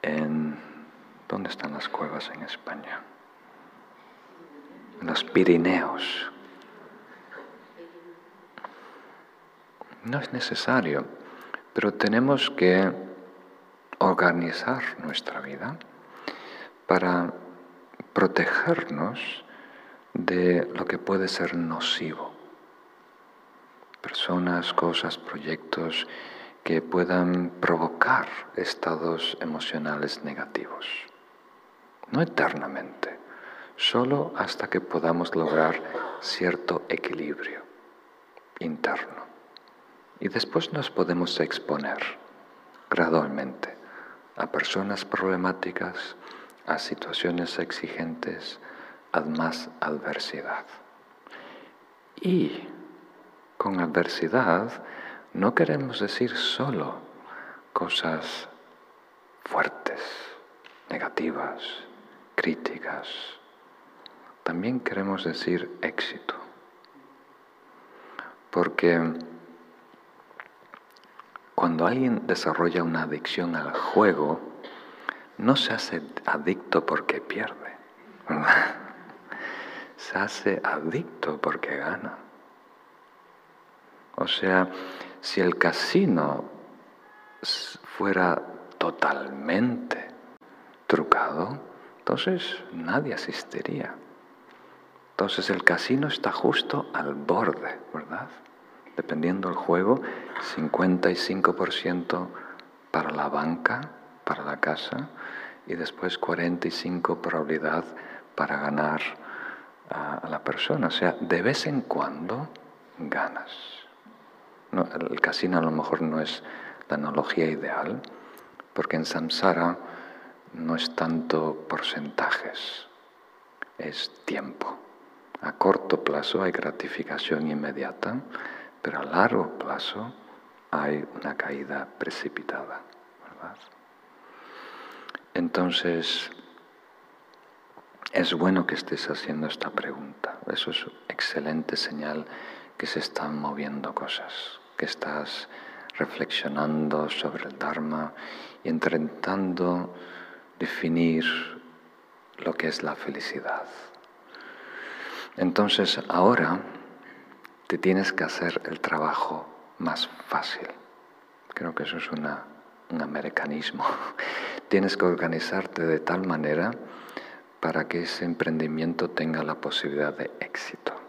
[SPEAKER 1] en ¿Dónde están las cuevas en España? En los Pirineos. No es necesario, pero tenemos que organizar nuestra vida para protegernos de lo que puede ser nocivo. Personas, cosas, proyectos que puedan provocar estados emocionales negativos. No eternamente, solo hasta que podamos lograr cierto equilibrio interno. Y después nos podemos exponer gradualmente a personas problemáticas, a situaciones exigentes, a más adversidad. Y con adversidad no queremos decir solo cosas fuertes, negativas, críticas. También queremos decir éxito. Porque cuando alguien desarrolla una adicción al juego, no se hace adicto porque pierde, Se hace adicto porque gana. O sea, si el casino fuera totalmente trucado, entonces nadie asistiría. Entonces el casino está justo al borde, ¿verdad? dependiendo del juego, 55% para la banca, para la casa, y después 45% probabilidad para ganar a, la persona. O sea, de vez en cuando ganas. El casino a lo mejor no es la analogía ideal, porque en samsara no es tanto porcentajes, es tiempo. A corto plazo hay gratificación inmediata, pero a largo plazo hay una caída precipitada. Entonces, es bueno que estés haciendo esta pregunta. Eso es excelente señal que se están moviendo cosas, que estás reflexionando sobre el Dharma y intentando definir lo que es la felicidad. Entonces, ahora te tienes que hacer el trabajo más fácil. Creo que eso es un americanismo. tienes que organizarte de tal manera para que ese emprendimiento tenga la posibilidad de éxito.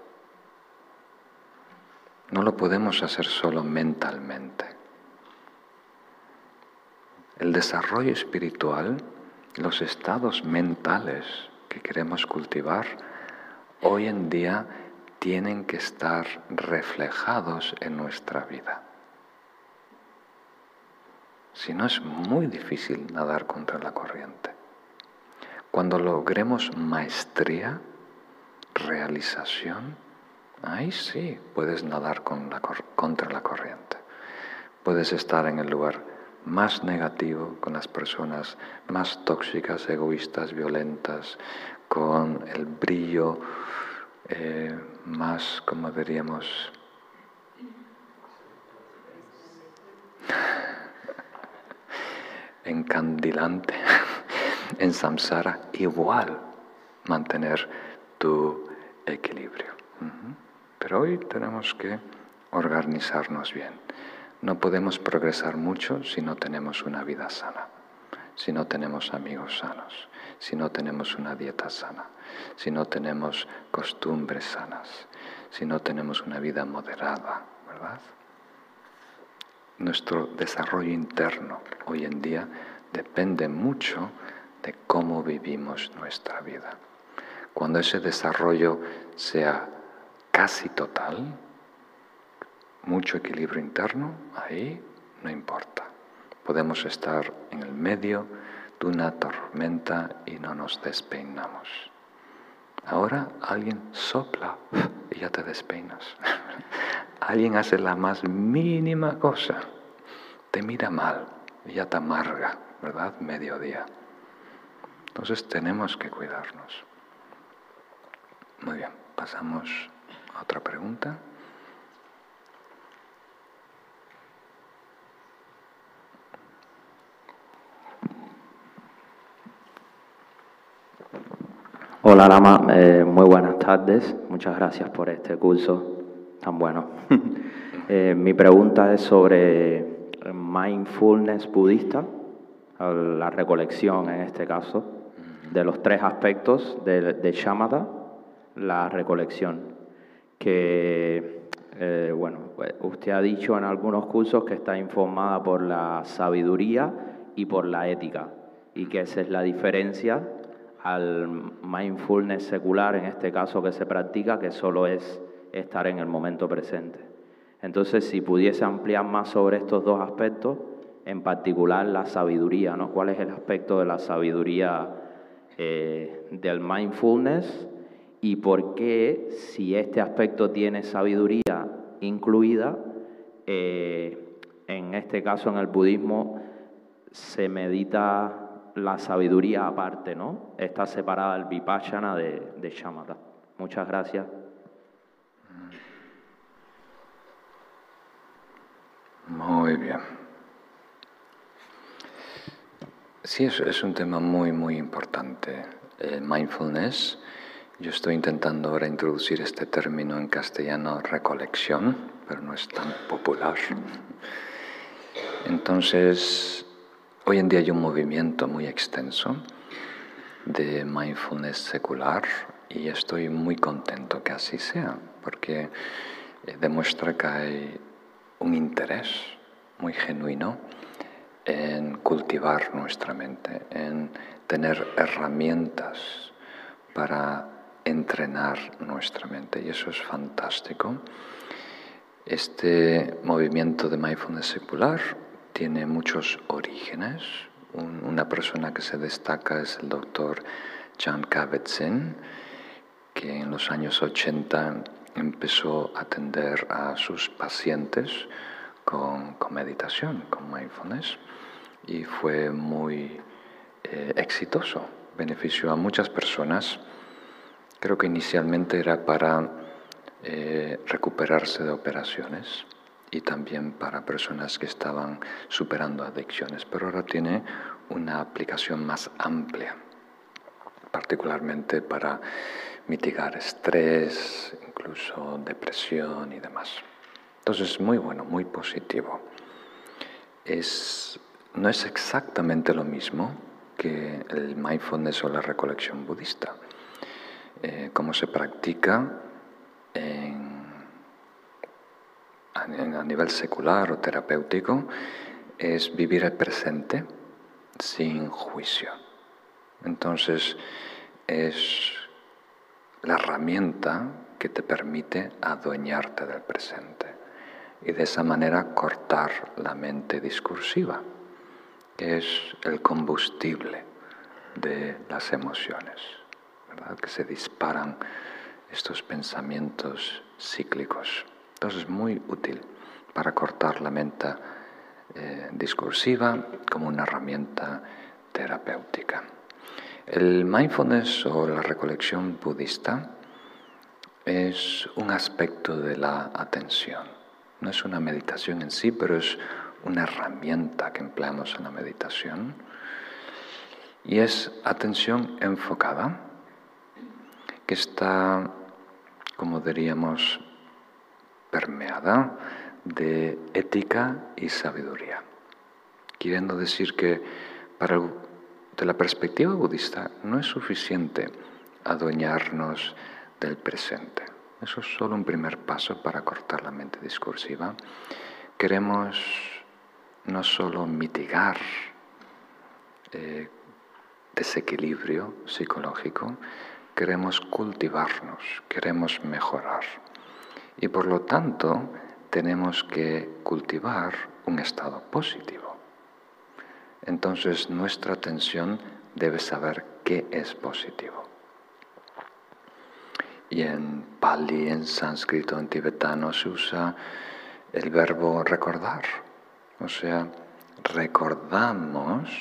[SPEAKER 1] No lo podemos hacer solo mentalmente. El desarrollo espiritual, los estados mentales que queremos cultivar, hoy en día tienen que estar reflejados en nuestra vida. Si no es muy difícil nadar contra la corriente. Cuando logremos maestría, realización, ahí sí puedes nadar contra la corriente. Puedes estar en el lugar más negativo, con las personas más tóxicas, egoístas, violentas, con el brillo eh, más, como diríamos, encandilante en samsara, igual mantener tu equilibrio. Pero hoy tenemos que organizarnos bien. No podemos progresar mucho si no tenemos una vida sana, si no tenemos amigos sanos, si no tenemos una dieta sana, si no tenemos costumbres sanas, si no tenemos una vida moderada, ¿verdad? Nuestro desarrollo interno hoy en día depende mucho de cómo vivimos nuestra vida. Cuando ese desarrollo sea casi total, mucho equilibrio interno, ahí no importa. Podemos estar en el medio, de una tormenta y no nos despeinamos. Ahora alguien sopla y ya te despeinas. alguien hace la más mínima cosa, te mira mal y ya te amarga, ¿verdad? Mediodía. Entonces tenemos que cuidarnos. Muy bien, pasamos otra pregunta.
[SPEAKER 3] Hola Lama, eh, muy buenas tardes. Muchas gracias por este curso tan bueno. Eh, mi pregunta es sobre mindfulness budista, la recolección en este caso, de los tres aspectos de, de shamatha, la recolección. Que, eh, bueno, pues, usted ha dicho en algunos cursos que está informada por la sabiduría y por la ética, y que esa es la diferencia al mindfulness secular, en este caso que se practica, que solo es estar en el momento presente. Entonces, si pudiese ampliar más sobre estos dos aspectos, en particular la sabiduría, ¿no? ¿Cuál es el aspecto de la sabiduría eh, del mindfulness y por qué, si este aspecto tiene sabiduría incluida, eh, en este caso en el budismo se medita la sabiduría aparte, ¿no? Está separada el vipassana de, de shamatha. Muchas gracias.
[SPEAKER 1] Muy bien. Sí, es, un tema muy, muy importante. El mindfulness. Yo estoy intentando ahora introducir este término en castellano, recolección, pero no es tan popular. Entonces, Hoy en día hay un movimiento muy extenso de mindfulness secular y estoy muy contento que así sea, porque eh, demuestra que hay un interés muy genuino en cultivar nuestra mente, en tener herramientas para entrenar nuestra mente y eso es fantástico. Este movimiento de mindfulness secular tiene muchos orígenes. una persona que se destaca es el doctor John Kabat-Zinn, que en los años 80 empezó a atender a sus pacientes con, meditación, con mindfulness, y fue muy eh, exitoso, benefició a muchas personas. Creo que inicialmente era para eh, recuperarse de operaciones y también para personas que estaban superando adicciones, pero ahora tiene una aplicación más amplia, particularmente para mitigar estrés, incluso depresión y demás. Entonces, muy bueno, muy positivo. Es, no es exactamente lo mismo que el mindfulness o la recolección budista. Eh, como se practica a nivel secular o terapéutico es vivir el presente sin juicio. Entonces es la herramienta que te permite adueñarte del presente y de esa manera cortar la mente discursiva, que es el combustible de las emociones, que se disparan estos pensamientos cíclicos. Entonces es muy útil para cortar la mente eh, discursiva como una herramienta terapéutica. El mindfulness o la recolección budista es un aspecto de la atención. No es una meditación en sí, pero es una herramienta que empleamos en la meditación. Y es atención enfocada, que está, como diríamos, permeada de ética y sabiduría. Queriendo decir que para de la perspectiva budista no es suficiente adueñarnos del presente. Eso es solo un primer paso para cortar la mente discursiva. Queremos no solo mitigar eh, desequilibrio psicológico, queremos cultivarnos, queremos mejorar. Y por lo tanto tenemos que cultivar un estado positivo. Entonces nuestra atención debe saber qué es positivo. Y en pali, en sánscrito, en tibetano se usa el verbo recordar. O sea, recordamos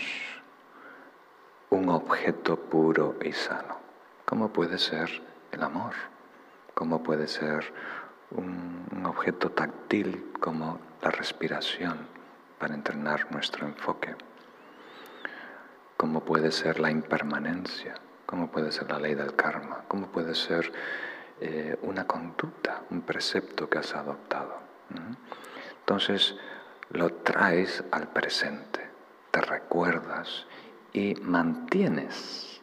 [SPEAKER 1] un objeto puro y sano. ¿Cómo puede ser el amor? ¿Cómo puede ser un, objeto táctil como la respiración para entrenar nuestro enfoque, como puede ser la impermanencia, ¿Cómo puede ser la ley del karma? ¿Cómo puede ser eh, una conducta, un precepto que has adoptado? Entonces lo traes al presente, te recuerdas y mantienes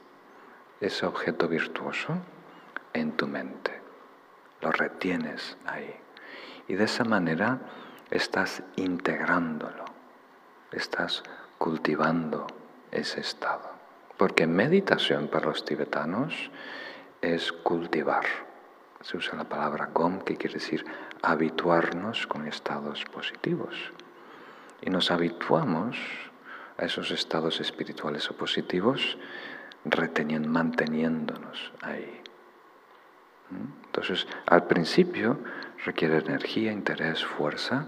[SPEAKER 1] ese objeto virtuoso en tu mente, lo retienes ahí. Y de esa manera estás integrándolo, estás cultivando ese estado. Porque meditación para los tibetanos es cultivar. Se usa la palabra gom, que quiere decir habituarnos con estados positivos. Y nos habituamos a esos estados espirituales o positivos reteniendo, manteniéndonos ahí. ¿Mm? Entonces, al principio requiere energía, interés, fuerza,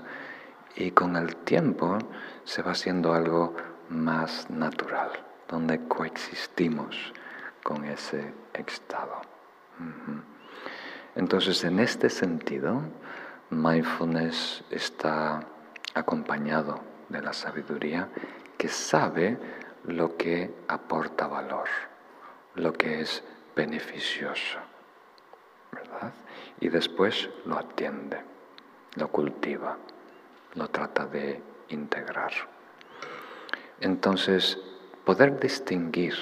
[SPEAKER 1] y con el tiempo se va haciendo algo más natural, donde coexistimos con ese estado. Entonces, en este sentido, mindfulness está acompañado de la sabiduría que sabe lo que aporta valor, lo que es beneficioso, ¿verdad? Y después lo atiende, lo cultiva, lo trata de integrar. Entonces, poder distinguir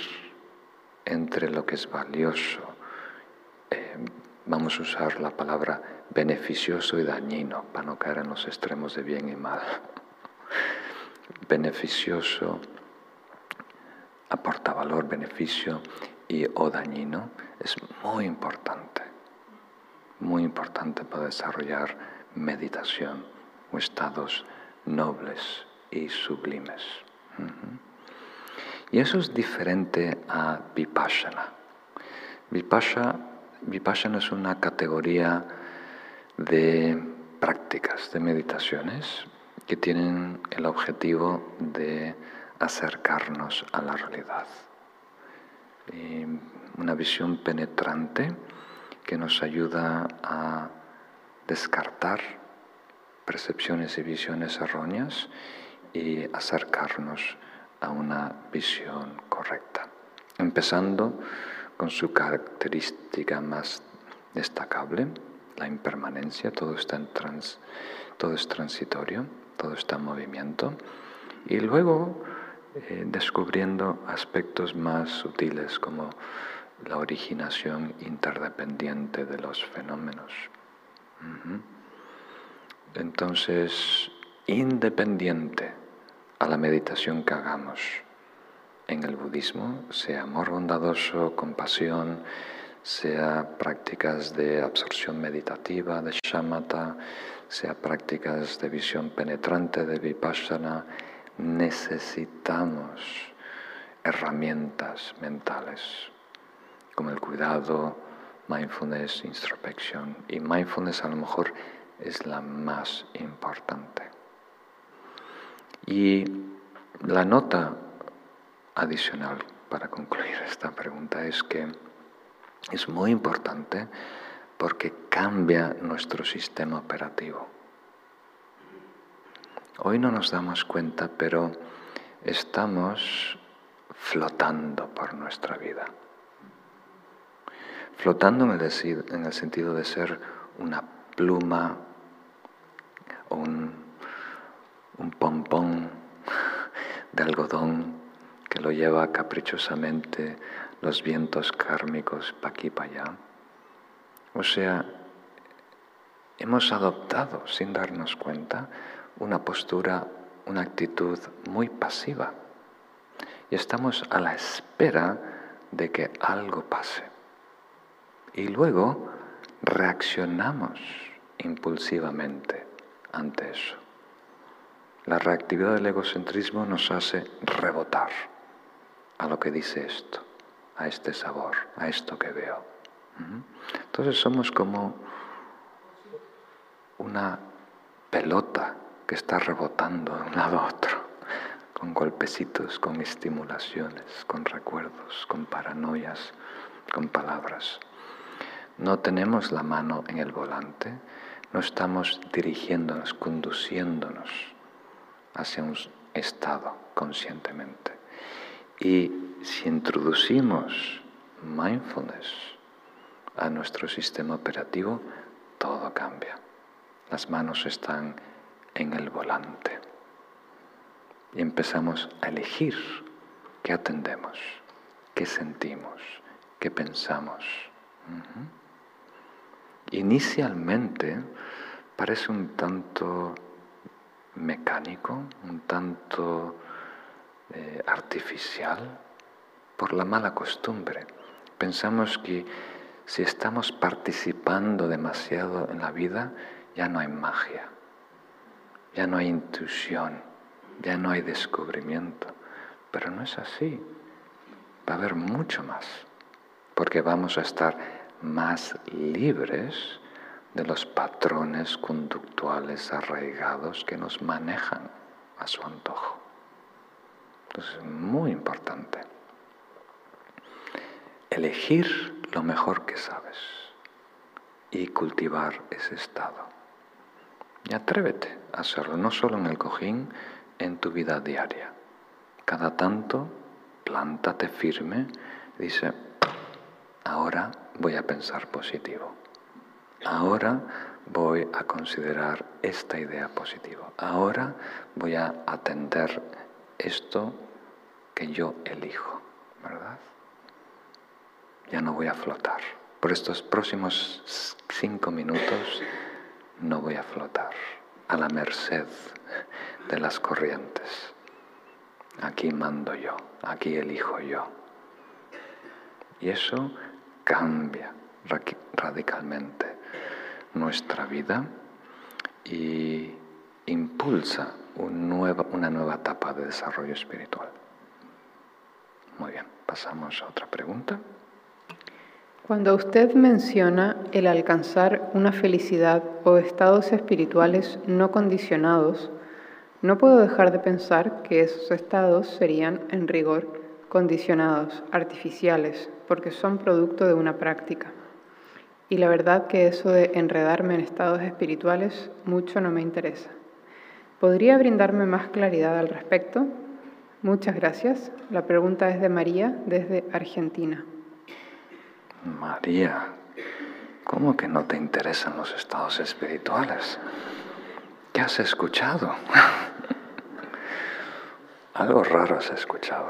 [SPEAKER 1] entre lo que es valioso, eh, vamos a usar la palabra beneficioso y dañino para no caer en los extremos de bien y mal. beneficioso aporta valor, beneficio y o dañino es muy importante, muy importante para desarrollar meditación o estados nobles y sublimes. Y eso es diferente a vipassana. Vipassana, vipassana es una categoría de prácticas, de meditaciones que tienen el objetivo de acercarnos a la realidad. una visión penetrante que nos ayuda a descartar percepciones y visiones erróneas y acercarnos a una visión correcta. Empezando con su característica más destacable, la impermanencia, todo, está en trans, todo es transitorio, todo está en movimiento, y luego eh, descubriendo aspectos más sutiles como la originación interdependiente de los fenómenos. Entonces, independiente a la meditación que hagamos en el budismo, sea amor bondadoso, compasión, sea prácticas de absorción meditativa, de shamatha, sea prácticas de visión penetrante, de vipassana, necesitamos herramientas mentales como el cuidado, mindfulness, introspection. Y mindfulness a lo mejor es la más importante. Y la nota adicional para concluir esta pregunta es que es muy importante porque cambia nuestro sistema operativo. Hoy no nos damos cuenta, pero estamos flotando por nuestra vida. Flotando en el, en el sentido de ser una pluma o un, un pompón de algodón que lo lleva caprichosamente los vientos kármicos pa' aquí para allá. O sea, hemos adoptado sin darnos cuenta una postura, una actitud muy pasiva y estamos a la espera de que algo pase. Y luego reaccionamos impulsivamente ante eso. La reactividad del egocentrismo nos hace rebotar a lo que dice esto a este sabor, a esto que veo. Entonces somos como una pelota que está rebotando de un lado a otro, con golpecitos, con estimulaciones, con recuerdos, con paranoias, con palabras. No tenemos la mano en el volante, no estamos dirigiéndonos, conduciéndonos hacia un estado conscientemente. Y si introducimos mindfulness a nuestro sistema operativo, todo cambia. Las manos están en el volante y empezamos a elegir qué atendemos, qué sentimos, qué pensamos. Inicialmente parece un tanto mecánico, un tanto eh, artificial, por la mala costumbre. Pensamos que si estamos participando demasiado en la vida, ya no hay magia, ya no hay intuición, ya no hay descubrimiento. Pero no es así. Va a haber mucho más, porque vamos a estar más libres de los patrones conductuales arraigados que nos manejan a su antojo. Entonces es muy importante elegir lo mejor que sabes y cultivar ese estado. Y atrévete a hacerlo, no solo en el cojín, en tu vida diaria. Cada tanto, plántate firme, dice, ahora voy a pensar positivo. Ahora voy a considerar esta idea positiva. Ahora voy a atender esto que yo elijo, ¿verdad? Ya no voy a flotar. Por estos próximos cinco minutos no voy a flotar a la merced de las corrientes. Aquí mando yo, aquí elijo yo. Y eso cambia radicalmente nuestra vida y impulsa una nueva etapa de desarrollo espiritual. Muy bien, pasamos a otra pregunta.
[SPEAKER 2] Cuando usted menciona el alcanzar una felicidad o estados espirituales no condicionados, no puedo dejar de pensar que esos estados serían, en rigor, condicionados, artificiales, porque son producto de una práctica. Y la verdad que eso de enredarme en estados espirituales mucho no me interesa. ¿Podría brindarme más claridad al respecto? Muchas gracias. La pregunta es de María desde Argentina.
[SPEAKER 1] María, ¿cómo que no te interesan los estados espirituales? ¿Qué has escuchado? Algo raro has escuchado.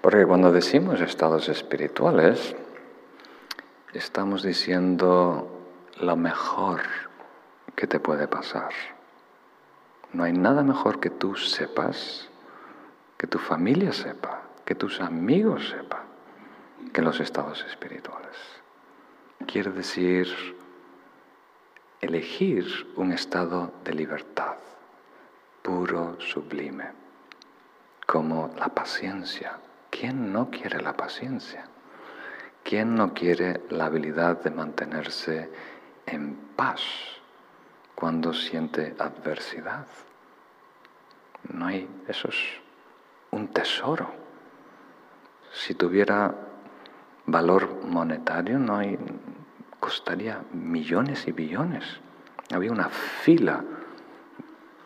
[SPEAKER 1] Porque cuando decimos estados espirituales, estamos diciendo lo mejor que te puede pasar. No hay nada mejor que tú sepas, que tu familia sepa, que tus amigos sepan, que los estados espirituales. Quiere decir elegir un estado de libertad, puro, sublime, como la paciencia. ¿Quién no quiere la paciencia? ¿Quién no quiere la habilidad de mantenerse en paz cuando siente adversidad? No hay, eso es un tesoro. Si tuviera valor monetario, no hay, costaría millones y billones. Había una fila,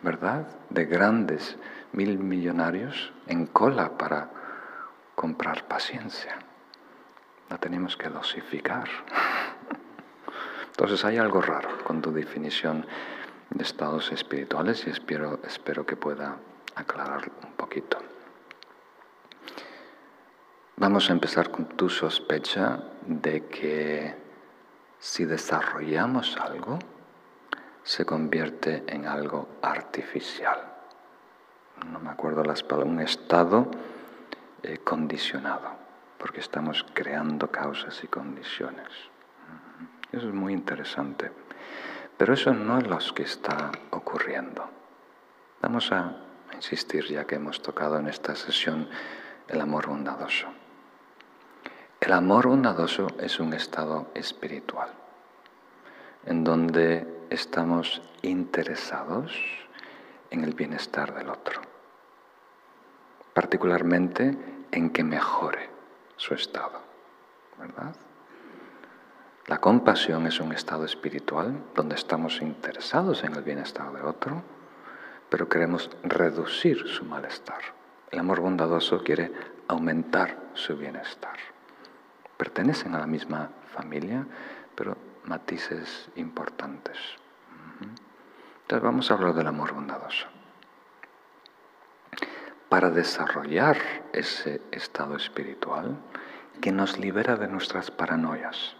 [SPEAKER 1] ¿verdad?, de grandes mil millonarios en cola para comprar paciencia la tenemos que dosificar. Entonces hay algo raro con tu definición de estados espirituales y espero, espero que pueda aclarar un poquito. Vamos a empezar con tu sospecha de que si desarrollamos algo, se convierte en algo artificial. No me acuerdo las palabras, un estado eh, condicionado porque estamos creando causas y condiciones. Eso es muy interesante. Pero eso no es lo que está ocurriendo. Vamos a insistir, ya que hemos tocado en esta sesión el amor bondadoso. El amor bondadoso es un estado espiritual en donde estamos interesados en el bienestar del otro, particularmente en que mejore su estado, ¿verdad? La compasión es un estado espiritual donde estamos interesados en el bienestar de otro, pero queremos reducir su malestar. El amor bondadoso quiere aumentar su bienestar. Pertenecen a la misma familia, pero matices importantes. Entonces vamos a hablar del amor bondadoso. Para desarrollar ese estado espiritual que nos libera de nuestras paranoias,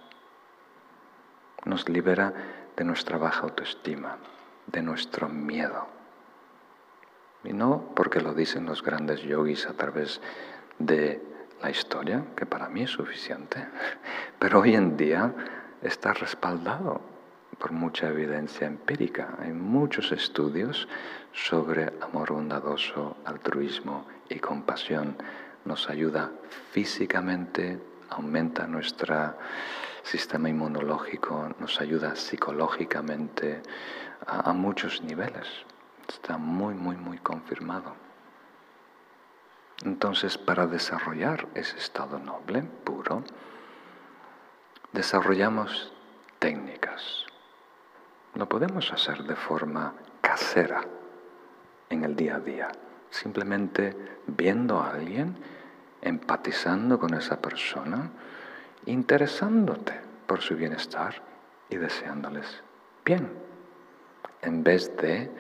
[SPEAKER 1] nos libera de nuestra baja autoestima, de nuestro miedo. Y no porque lo dicen los grandes yogis a través de la historia, que para mí es suficiente, pero hoy en día está respaldado por mucha evidencia empírica. Hay muchos estudios sobre amor bondadoso, altruismo y compasión. Nos ayuda físicamente, aumenta nuestro sistema inmunológico, nos ayuda psicológicamente a, a muchos niveles. Está muy, muy, muy confirmado. Entonces, para desarrollar ese estado noble, puro, desarrollamos técnicas. Lo podemos hacer de forma casera en el día a día, simplemente viendo a alguien, empatizando con esa persona, interesándote por su bienestar y deseándoles bien, en vez de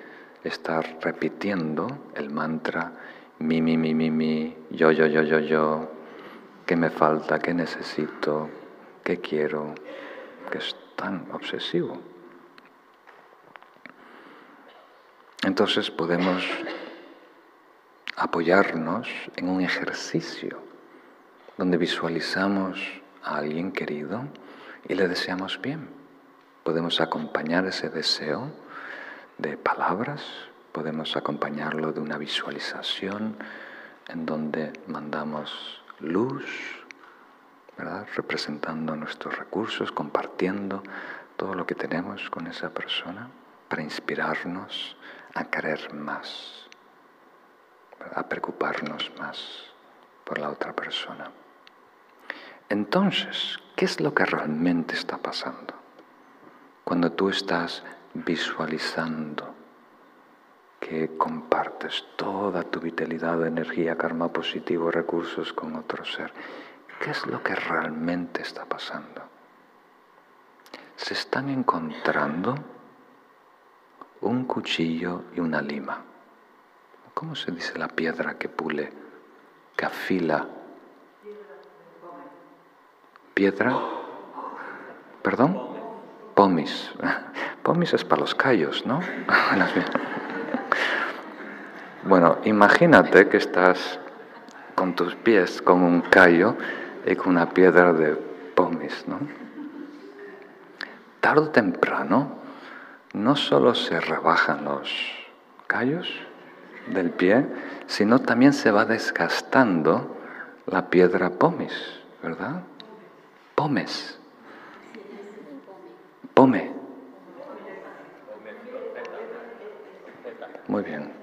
[SPEAKER 1] estar repitiendo el mantra mi, mi, mi, mi, mi, yo, yo, yo, yo, yo, qué me falta, qué necesito, qué quiero, que es tan obsesivo. Entonces podemos apoyarnos en un ejercicio donde visualizamos a alguien querido y le deseamos bien. Podemos acompañar ese deseo de palabras, podemos acompañarlo de una visualización en donde mandamos luz, representando nuestros recursos, compartiendo todo lo que tenemos con esa persona para inspirarnos a querer más, a preocuparnos más por la otra persona. Entonces, ¿qué es lo que realmente está pasando? Cuando tú estás visualizando que compartes toda tu vitalidad, energía, karma positivo, recursos con otro ser. ¿Qué es lo que realmente está pasando? Se están encontrando un cuchillo y una lima. ¿Cómo se dice la piedra que pule, que afila? ¿Piedra? ¿Perdón? Pomis. Pomis es para los callos, ¿no? Bueno, imagínate que estás con tus pies con un callo y con una piedra de pomis, ¿no? Tarde o temprano, no solo se rebajan los callos del pie, sino también se va desgastando la piedra pomis, ¿verdad? Pomes. Pome. Muy bien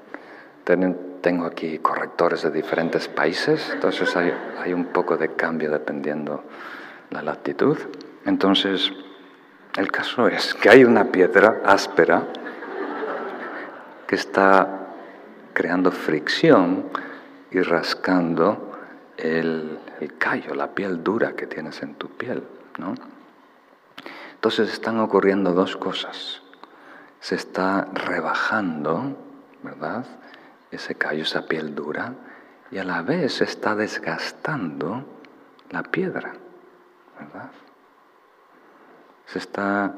[SPEAKER 1] tengo aquí correctores de diferentes países, entonces hay, un poco de cambio dependiendo la latitud. Entonces, el caso es que hay una piedra áspera que está creando fricción y rascando el, el, callo, la piel dura que tienes en tu piel. ¿no? Entonces están ocurriendo dos cosas. Se está rebajando, ¿verdad? Ese callo, esa piel dura, y a la vez está desgastando la piedra, ¿verdad? Se está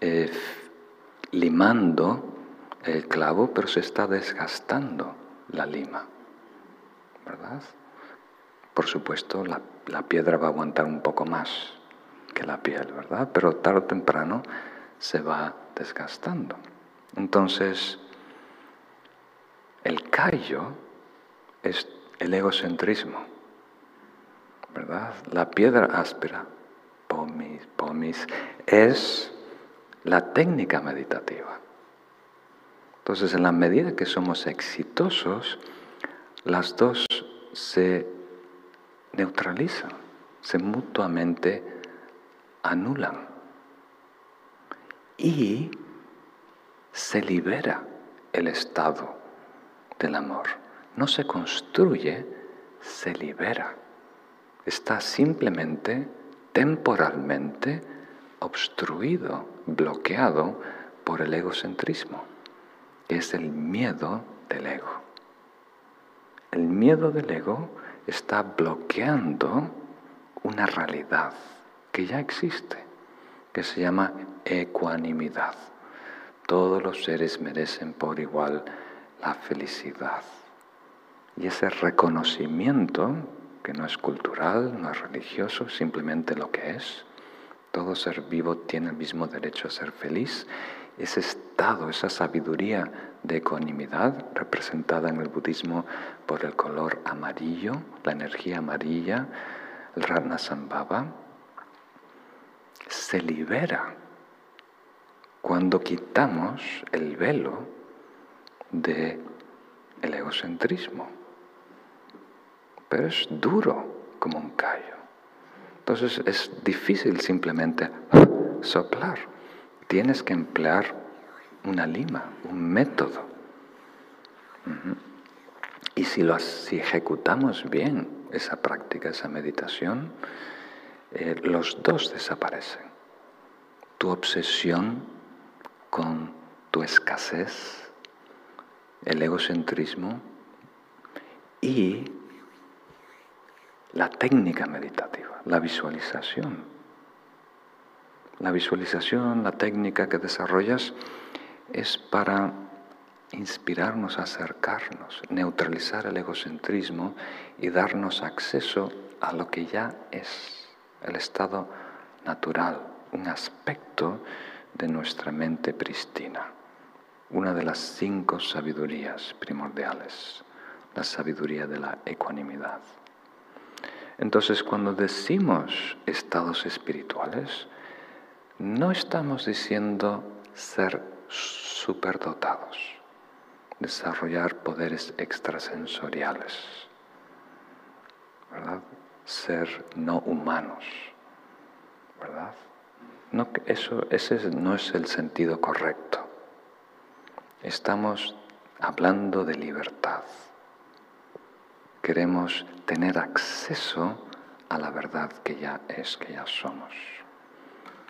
[SPEAKER 1] eh, limando el clavo, pero se está desgastando la lima, ¿verdad? Por supuesto, la, la piedra va a aguantar un poco más que la piel, ¿verdad? Pero tarde o temprano se va desgastando. Entonces, el callo es el egocentrismo, ¿verdad? La piedra áspera, pomis, pomis, es la técnica meditativa. Entonces, en la medida que somos exitosos, las dos se neutralizan, se mutuamente anulan y se libera el estado del amor. No se construye, se libera. Está simplemente temporalmente obstruido, bloqueado por el egocentrismo, que es el miedo del ego. El miedo del ego está bloqueando una realidad que ya existe, que se llama ecuanimidad. Todos los seres merecen por igual la felicidad. Y ese reconocimiento, que no es cultural, no es religioso, simplemente lo que es, todo ser vivo tiene el mismo derecho a ser feliz, ese estado, esa sabiduría de ecuanimidad representada en el budismo por el color amarillo, la energía amarilla, el Ratna Sambhava, se libera cuando quitamos el velo de el egocentrismo. Pero es duro como un callo. Entonces es difícil simplemente soplar. Tienes que emplear una lima, un método. Y si, lo, si ejecutamos bien esa práctica, esa meditación, eh, los dos desaparecen. Tu obsesión con tu escasez, el egocentrismo y la técnica meditativa, la visualización. La visualización, la técnica que desarrollas es para inspirarnos a acercarnos, neutralizar el egocentrismo y darnos acceso a lo que ya es el estado natural, un aspecto de nuestra mente pristina, una de las cinco sabidurías primordiales, la sabiduría de la ecuanimidad. Entonces, cuando decimos estados espirituales, no estamos diciendo ser superdotados, desarrollar poderes extrasensoriales, ¿verdad? Ser no humanos, ¿verdad? No, eso, ese no es el sentido correcto. Estamos hablando de libertad queremos tener acceso a la verdad que ya es, que ya somos.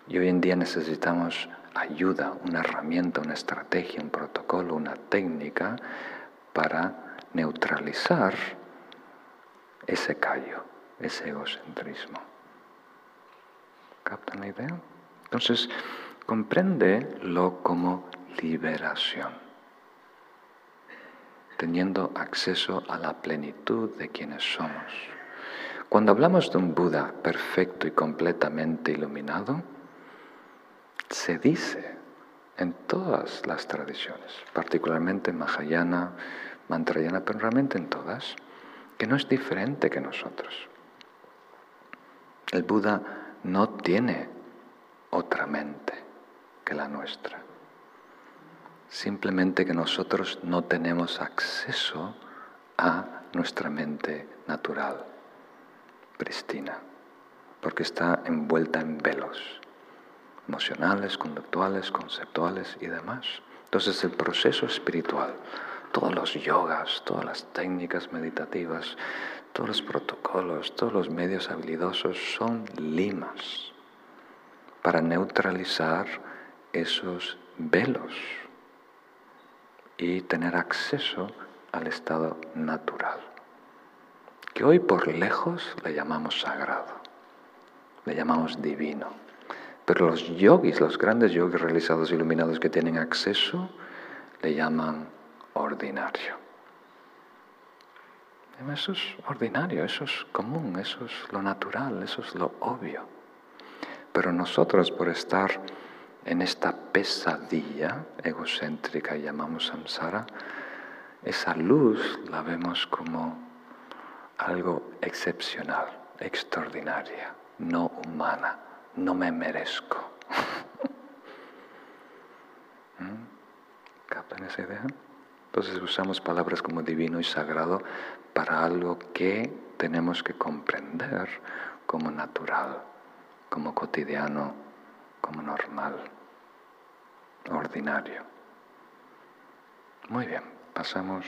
[SPEAKER 1] Y hoy en día necesitamos ayuda, una herramienta, una estrategia, un protocolo, una técnica para neutralizar ese callo, ese egocentrismo. ¿Captan la idea? Entonces, lo como liberación teniendo acceso a la plenitud de quienes somos. Cuando hablamos de un Buda perfecto y completamente iluminado, se dice en todas las tradiciones, particularmente en Mahayana, Mantrayana, pero realmente en todas, que no es diferente que nosotros. El Buda no tiene otra mente que la nuestra simplemente que nosotros no tenemos acceso a nuestra mente natural, pristina, porque está envuelta en velos emocionales, conductuales, conceptuales y demás. Entonces el proceso espiritual, todos los yogas, todas las técnicas meditativas, todos los protocolos, todos los medios habilidosos son limas para neutralizar esos velos y tener acceso al estado natural, que hoy por lejos le llamamos sagrado, le llamamos divino. Pero los yogis, los grandes yogis realizados iluminados que tienen acceso, le llaman ordinario. Eso es ordinario, eso es común, eso es lo natural, eso es lo obvio. Pero nosotros por estar en esta pesadilla egocéntrica llamamos samsara, esa luz la vemos como algo excepcional, extraordinaria, no humana, no me merezco. ¿Mm? ¿Captan esa idea? Entonces usamos palabras como divino y sagrado para algo que tenemos que comprender como natural, como cotidiano, como normal ordinario. Muy bien, pasamos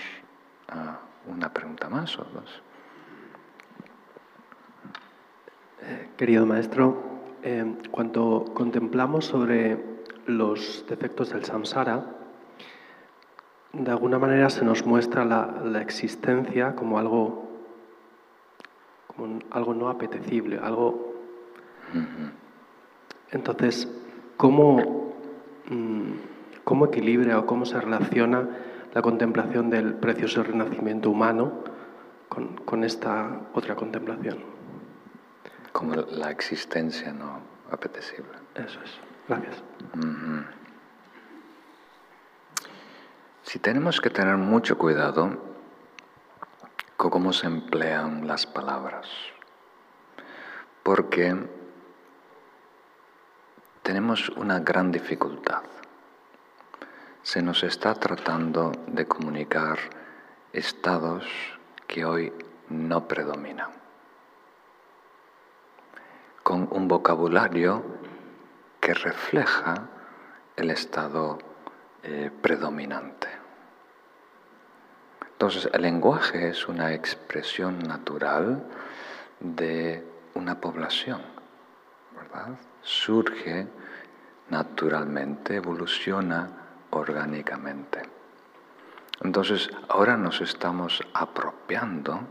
[SPEAKER 1] a una pregunta más o dos.
[SPEAKER 4] Eh, querido maestro, eh, cuando contemplamos sobre los defectos del samsara, de alguna manera se nos muestra la, existencia como algo, como algo no apetecible, algo... Entonces, ¿cómo, ¿cómo equilibra o cómo se relaciona la contemplación del precioso renacimiento humano con, esta otra contemplación?
[SPEAKER 1] Como la existencia no apetecible.
[SPEAKER 4] Eso es. Gracias.
[SPEAKER 1] Si tenemos que tener mucho cuidado con cómo se emplean las palabras, porque tenemos una gran dificultad. Se nos está tratando de comunicar estados que hoy no predominan, con un vocabulario que refleja el estado eh, predominante. Entonces, el lenguaje es una expresión natural de una población, ¿verdad? Surge naturalmente, evoluciona orgánicamente. Entonces, ahora nos estamos apropiando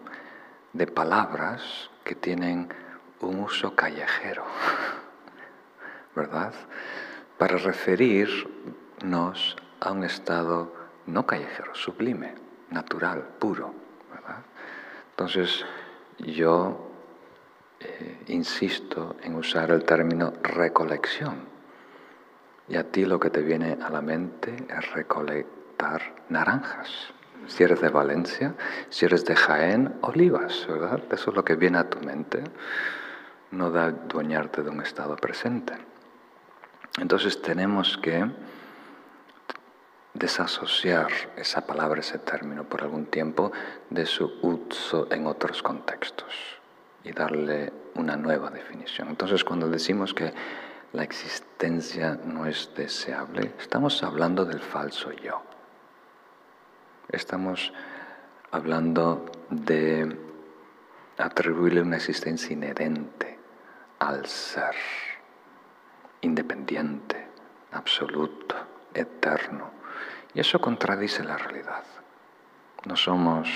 [SPEAKER 1] de palabras que tienen un uso callejero, ¿verdad? Para referirnos a un estado no callejero, sublime natural, puro. ¿verdad? Entonces, yo eh, insisto en usar el término recolección. Y a ti lo que te viene a la mente es recolectar naranjas. Si eres de Valencia, si eres de Jaén, olivas, ¿verdad? Eso es lo que viene a tu mente, no da dueñarte de un estado presente. Entonces tenemos que desasociar esa palabra, ese término por algún tiempo de su uso en otros contextos y darle una nueva definición. Entonces cuando decimos que la existencia no es deseable, estamos hablando del falso yo. Estamos hablando de atribuirle una existencia inherente al ser, independiente, absoluto, eterno y eso contradice la realidad. No somos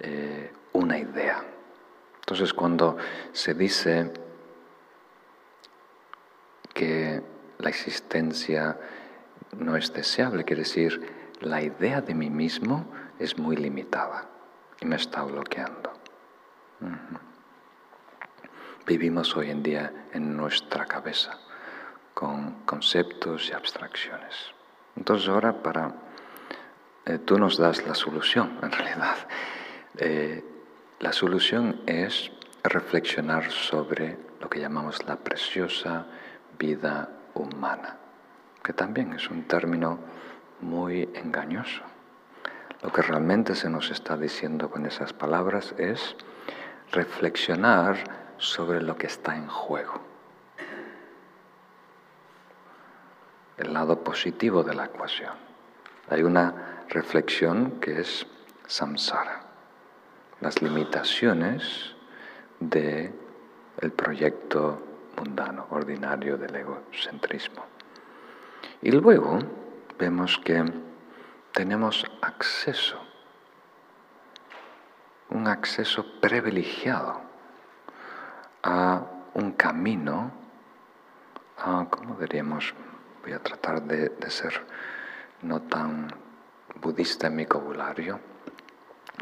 [SPEAKER 1] eh, una idea. Entonces cuando se dice que la existencia no es deseable, quiere decir, la idea de mí mismo es muy limitada y me está bloqueando. Vivimos hoy en día en nuestra cabeza con conceptos y abstracciones. Entonces ahora para... Eh, tú nos das la solución, en realidad. Eh, la solución es reflexionar sobre lo que llamamos la preciosa vida humana, que también es un término muy engañoso. Lo que realmente se nos está diciendo con esas palabras es reflexionar sobre lo que está en juego. el lado positivo de la ecuación. Hay una reflexión que es samsara, las limitaciones del el proyecto mundano, ordinario del egocentrismo. Y luego vemos que tenemos acceso, un acceso privilegiado a un camino, a, ¿cómo diríamos? voy a tratar de, ser no tan budista en mi vocabulario,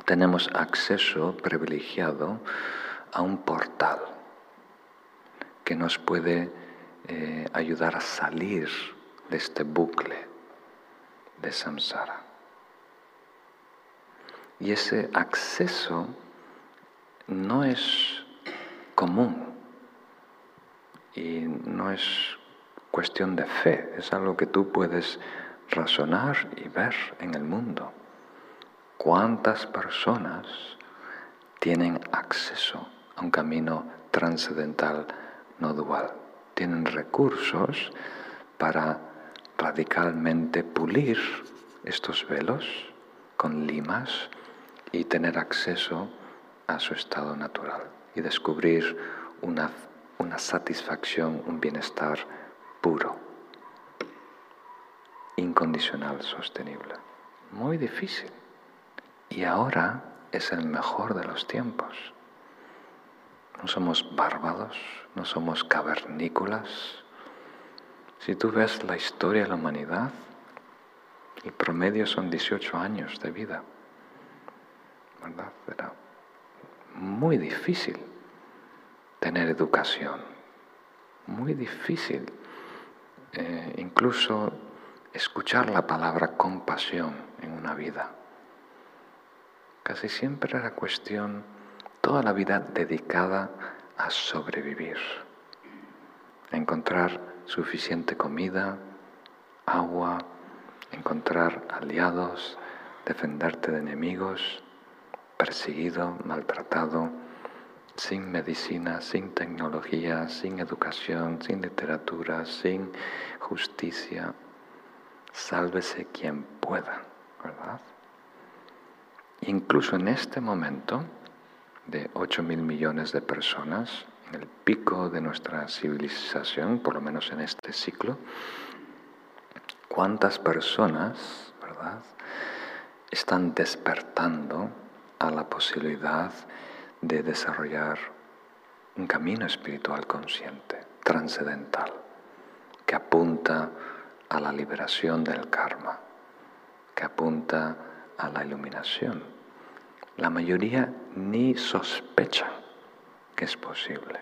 [SPEAKER 1] tenemos acceso privilegiado a un portal que nos puede eh, ayudar a salir de este bucle de samsara. Y ese acceso no es común y no es cuestión de fe, es algo que tú puedes razonar y ver en el mundo. ¿Cuántas personas tienen acceso a un camino transcendental no dual? Tienen recursos para radicalmente pulir estos velos con limas y tener acceso a su estado natural y descubrir una una satisfacción, un bienestar puro, incondicional, sostenible. Muy difícil. Y ahora es el mejor de los tiempos. No somos bárbaros, no somos cavernícolas. Si tú ves la historia de la humanidad, el promedio son 18 años de vida. ¿Verdad? Era muy difícil tener educación, muy difícil eh, incluso escuchar la palabra compasión en una vida. Casi siempre era cuestión, toda la vida dedicada a sobrevivir, a encontrar suficiente comida, agua, encontrar aliados, defenderte de enemigos, perseguido, maltratado, sin medicina, sin tecnología, sin educación, sin literatura, sin justicia. Sálvese quien pueda, ¿verdad? Incluso en este momento de 8 mil millones de personas, en el pico de nuestra civilización, por lo menos en este ciclo, ¿cuántas personas, verdad, están despertando a la posibilidad de desarrollar un camino espiritual consciente, trascendental, que apunta a la liberación del karma, que apunta a la iluminación. La mayoría ni sospecha que es posible,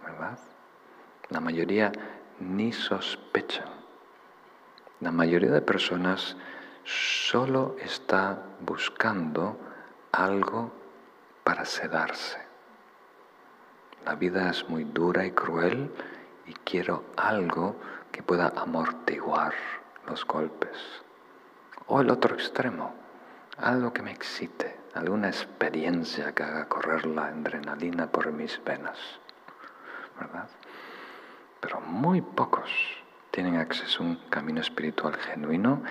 [SPEAKER 1] ¿verdad? La mayoría ni sospecha. La mayoría de personas solo está buscando algo para sedarse. La vida es muy dura y cruel y quiero algo que pueda amortiguar los golpes. O el otro extremo, algo que me excite, alguna experiencia que haga correr la adrenalina por mis venas. ¿Verdad? Pero muy pocos tienen acceso a un camino espiritual genuino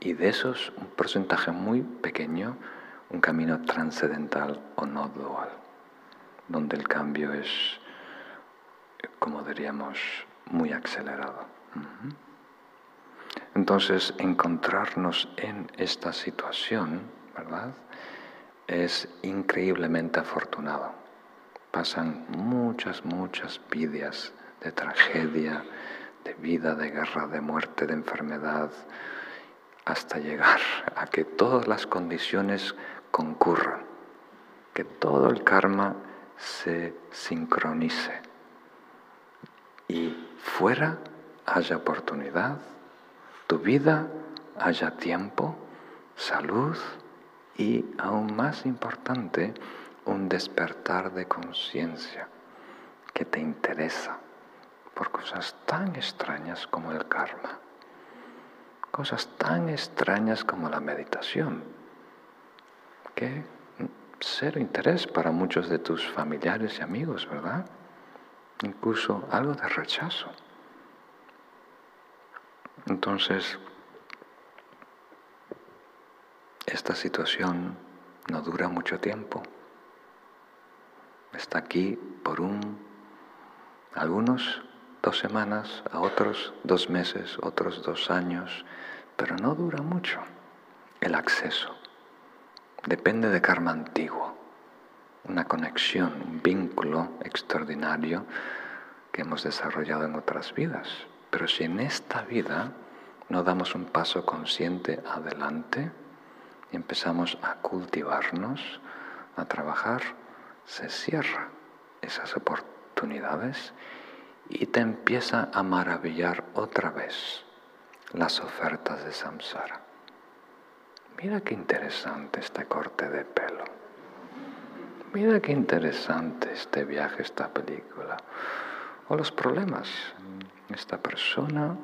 [SPEAKER 1] y de esos un porcentaje muy pequeño un camino trascendental o no dual, donde el cambio es, como diríamos, muy acelerado. Entonces, encontrarnos en esta situación, ¿verdad? Es increíblemente afortunado. Pasan muchas, muchas vidas de tragedia, de vida, de guerra, de muerte, de enfermedad, hasta llegar a que todas las condiciones concurran, que todo el karma se sincronice y fuera haya oportunidad, tu vida haya tiempo, salud y, aún más importante, un despertar de conciencia que te interesa por cosas tan extrañas como el karma, cosas tan extrañas como la meditación que cero interés para muchos de tus familiares y amigos, ¿verdad? Incluso algo de rechazo. Entonces, esta situación no dura mucho tiempo. Está aquí por un, algunos dos semanas, a otros dos meses, otros dos años, pero no dura mucho el acceso depende de karma antiguo, una conexión, un vínculo extraordinario que hemos desarrollado en otras vidas. Pero si en esta vida no damos un paso consciente adelante y empezamos a cultivarnos, a trabajar, se cierra esas oportunidades y te empieza a maravillar otra vez las ofertas de samsara. Mira qué interesante este corte de pelo. Mira qué interesante este viaje, esta película. O los problemas. Esta persona,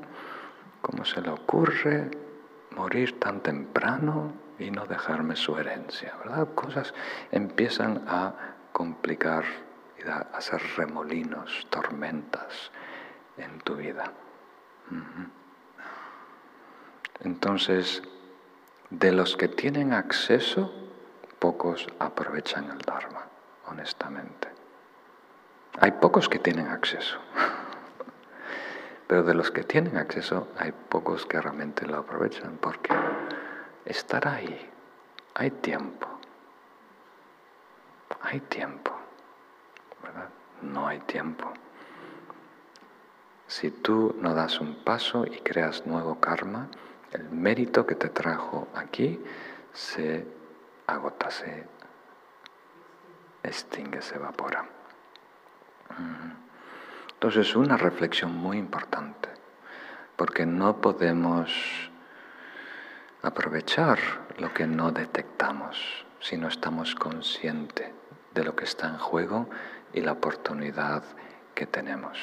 [SPEAKER 1] cómo se le ocurre morir tan temprano y no dejarme su herencia, ¿verdad? Cosas empiezan a complicar y a hacer remolinos, tormentas en tu vida. Entonces, de los que tienen acceso, pocos aprovechan el Dharma, honestamente. Hay pocos que tienen acceso, pero de los que tienen acceso hay pocos que realmente lo aprovechan porque estar ahí, hay tiempo, hay tiempo, ¿verdad? No hay tiempo. Si tú no das un paso y creas nuevo karma, el mérito que te trajo aquí se agota, se extingue, se evapora. Entonces, una reflexión muy importante, porque no podemos aprovechar lo que no detectamos si no estamos conscientes de lo que está en juego y la oportunidad que tenemos.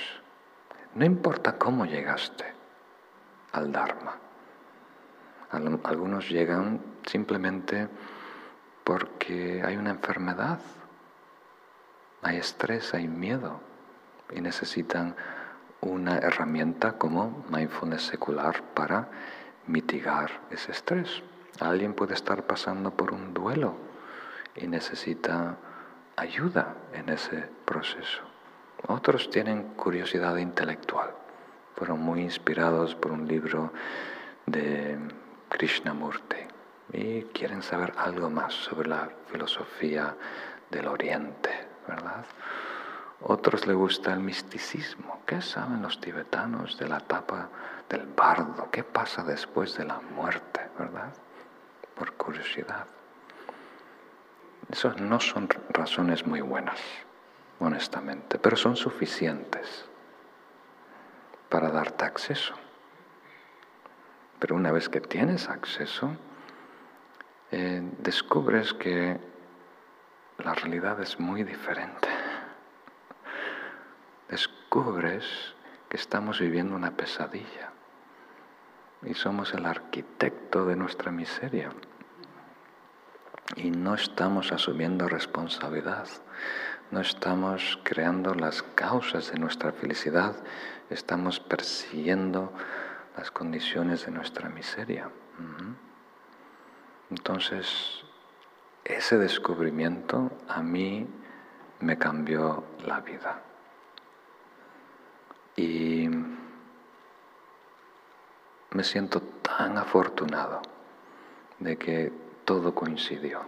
[SPEAKER 1] No importa cómo llegaste al Dharma. Algunos llegan simplemente porque hay una enfermedad, hay estrés, hay miedo y necesitan una herramienta como mindfulness secular para mitigar ese estrés. Alguien puede estar pasando por un duelo y necesita ayuda en ese proceso. Otros tienen curiosidad intelectual. Fueron muy inspirados por un libro de Krishnamurti y quieren saber algo más sobre la filosofía del Oriente, ¿verdad? Otros les gusta el misticismo. ¿Qué saben los tibetanos de la etapa del bardo? ¿Qué pasa después de la muerte, verdad? Por curiosidad. Esas no son razones muy buenas, honestamente, pero son suficientes para darte acceso. Pero una vez que tienes acceso, eh, descubres que la realidad es muy diferente. Descubres que estamos viviendo una pesadilla y somos el arquitecto de nuestra miseria y no estamos asumiendo responsabilidad, no estamos creando las causas de nuestra felicidad, estamos persiguiendo las condiciones de nuestra miseria. Entonces, ese descubrimiento a mí me cambió la vida. Y me siento tan afortunado de que todo coincidió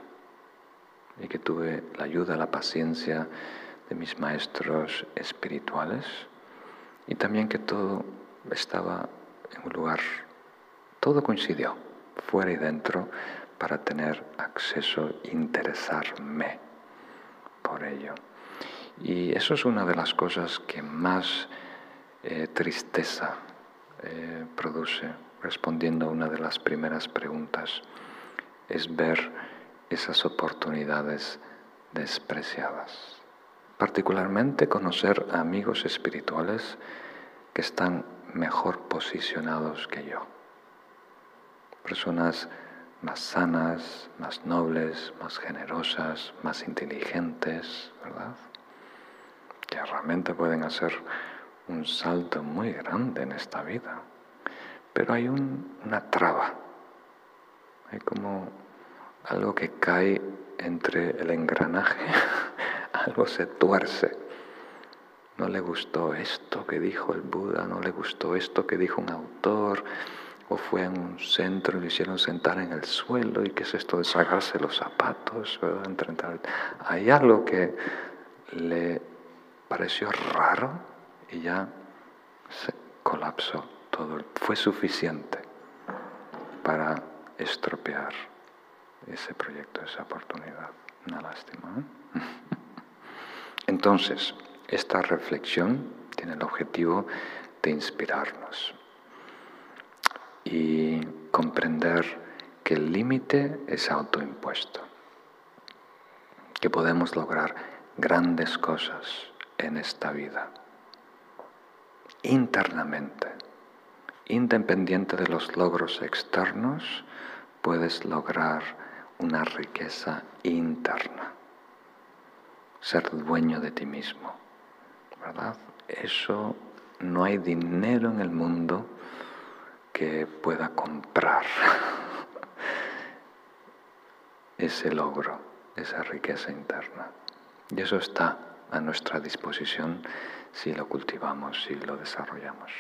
[SPEAKER 1] y que tuve la ayuda, la paciencia de mis maestros espirituales y también que todo estaba en un lugar, todo coincidió, fuera y dentro, para tener acceso, interesarme por ello. Y eso es una de las cosas que más eh, tristeza eh, produce, respondiendo a una de las primeras preguntas, es ver esas oportunidades despreciadas. Particularmente conocer amigos espirituales que están mejor posicionados que yo. Personas más sanas, más nobles, más generosas, más inteligentes, ¿verdad? Que realmente pueden hacer un salto muy grande en esta vida. Pero hay una traba, hay como algo que cae entre el engranaje, algo se tuerce. No le gustó esto que dijo el Buda, no le gustó esto que dijo un autor, o fue en un centro y lo hicieron sentar en el suelo y qué es esto de sacarse los zapatos, Hay algo que le pareció raro y ya se colapsó todo. Fue suficiente para estropear ese proyecto, esa oportunidad. Una lástima. Entonces, esta reflexión tiene el objetivo de inspirarnos y comprender que el límite es autoimpuesto, que podemos lograr grandes cosas en esta vida, internamente, independiente de los logros externos, puedes lograr una riqueza interna, ser dueño de ti mismo, ¿verdad? Eso no hay dinero en el mundo que pueda comprar ese logro, esa riqueza interna. Y eso está a nuestra disposición si lo cultivamos, si lo desarrollamos.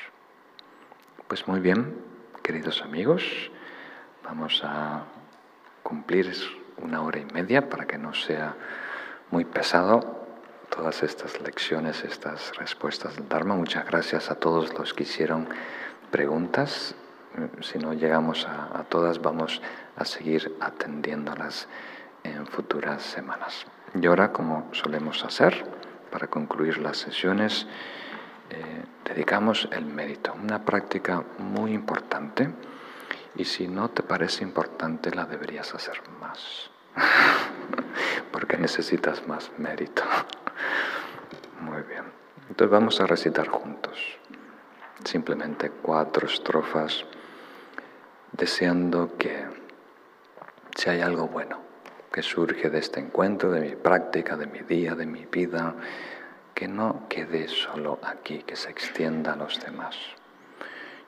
[SPEAKER 1] Pues muy bien, queridos amigos, vamos a cumplir una hora y media para que no sea muy pesado todas estas lecciones, estas respuestas del Dharma. Muchas gracias a todos los que hicieron preguntas. Si no llegamos a, todas, vamos a seguir atendiéndolas en futuras semanas. Y ahora, como solemos hacer, para concluir las sesiones, eh, dedicamos el mérito, una práctica muy importante y si no te parece importante la deberías hacer más, porque necesitas más mérito. Muy bien, entonces vamos a recitar juntos, simplemente cuatro estrofas, deseando que si hay algo bueno que surge de este encuentro, de mi práctica, de mi día, de mi vida, que no quede solo aquí, que se extienda a los demás.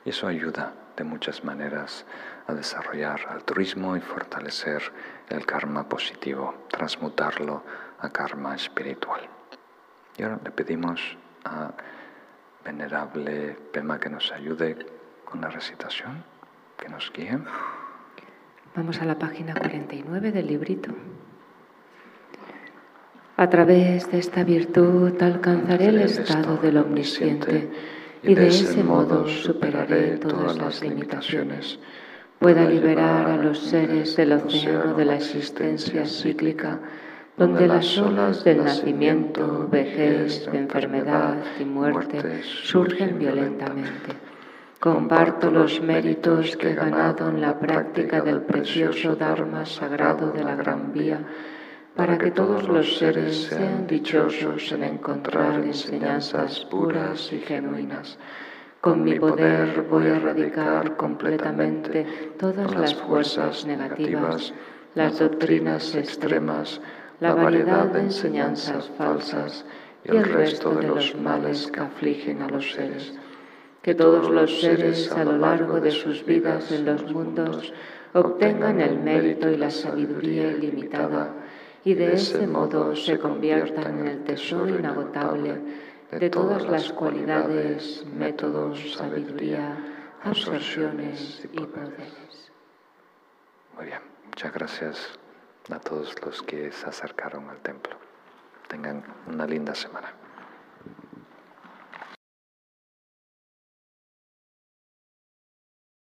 [SPEAKER 1] Y eso ayuda de muchas maneras a desarrollar altruismo y fortalecer el karma positivo, transmutarlo a karma espiritual. Y ahora le pedimos a Venerable Pema que nos ayude con la recitación, que nos guíe.
[SPEAKER 5] Vamos a la página 49 del librito. A través de esta virtud alcanzaré el estado del omnisciente y de ese modo superaré todas las limitaciones. Pueda liberar a los seres del océano de la existencia cíclica, donde las olas del nacimiento, vejez, enfermedad y muerte surgen violentamente Comparto los méritos que he ganado en la práctica del precioso Dharma sagrado de la Gran Vía, para que todos los seres sean dichosos en encontrar enseñanzas puras y genuinas. Con mi poder voy a erradicar completamente todas las fuerzas negativas, las doctrinas extremas, la variedad de enseñanzas falsas y el resto de los males que afligen a los seres que todos los seres a lo largo de sus vidas en los mundos obtengan el mérito y la sabiduría ilimitada y de ese modo se conviertan en el tesoro inagotable de todas las cualidades, métodos, sabiduría, absorciones y poderes.
[SPEAKER 1] Muy bien, muchas gracias a todos los que se acercaron al templo. Tengan una linda semana.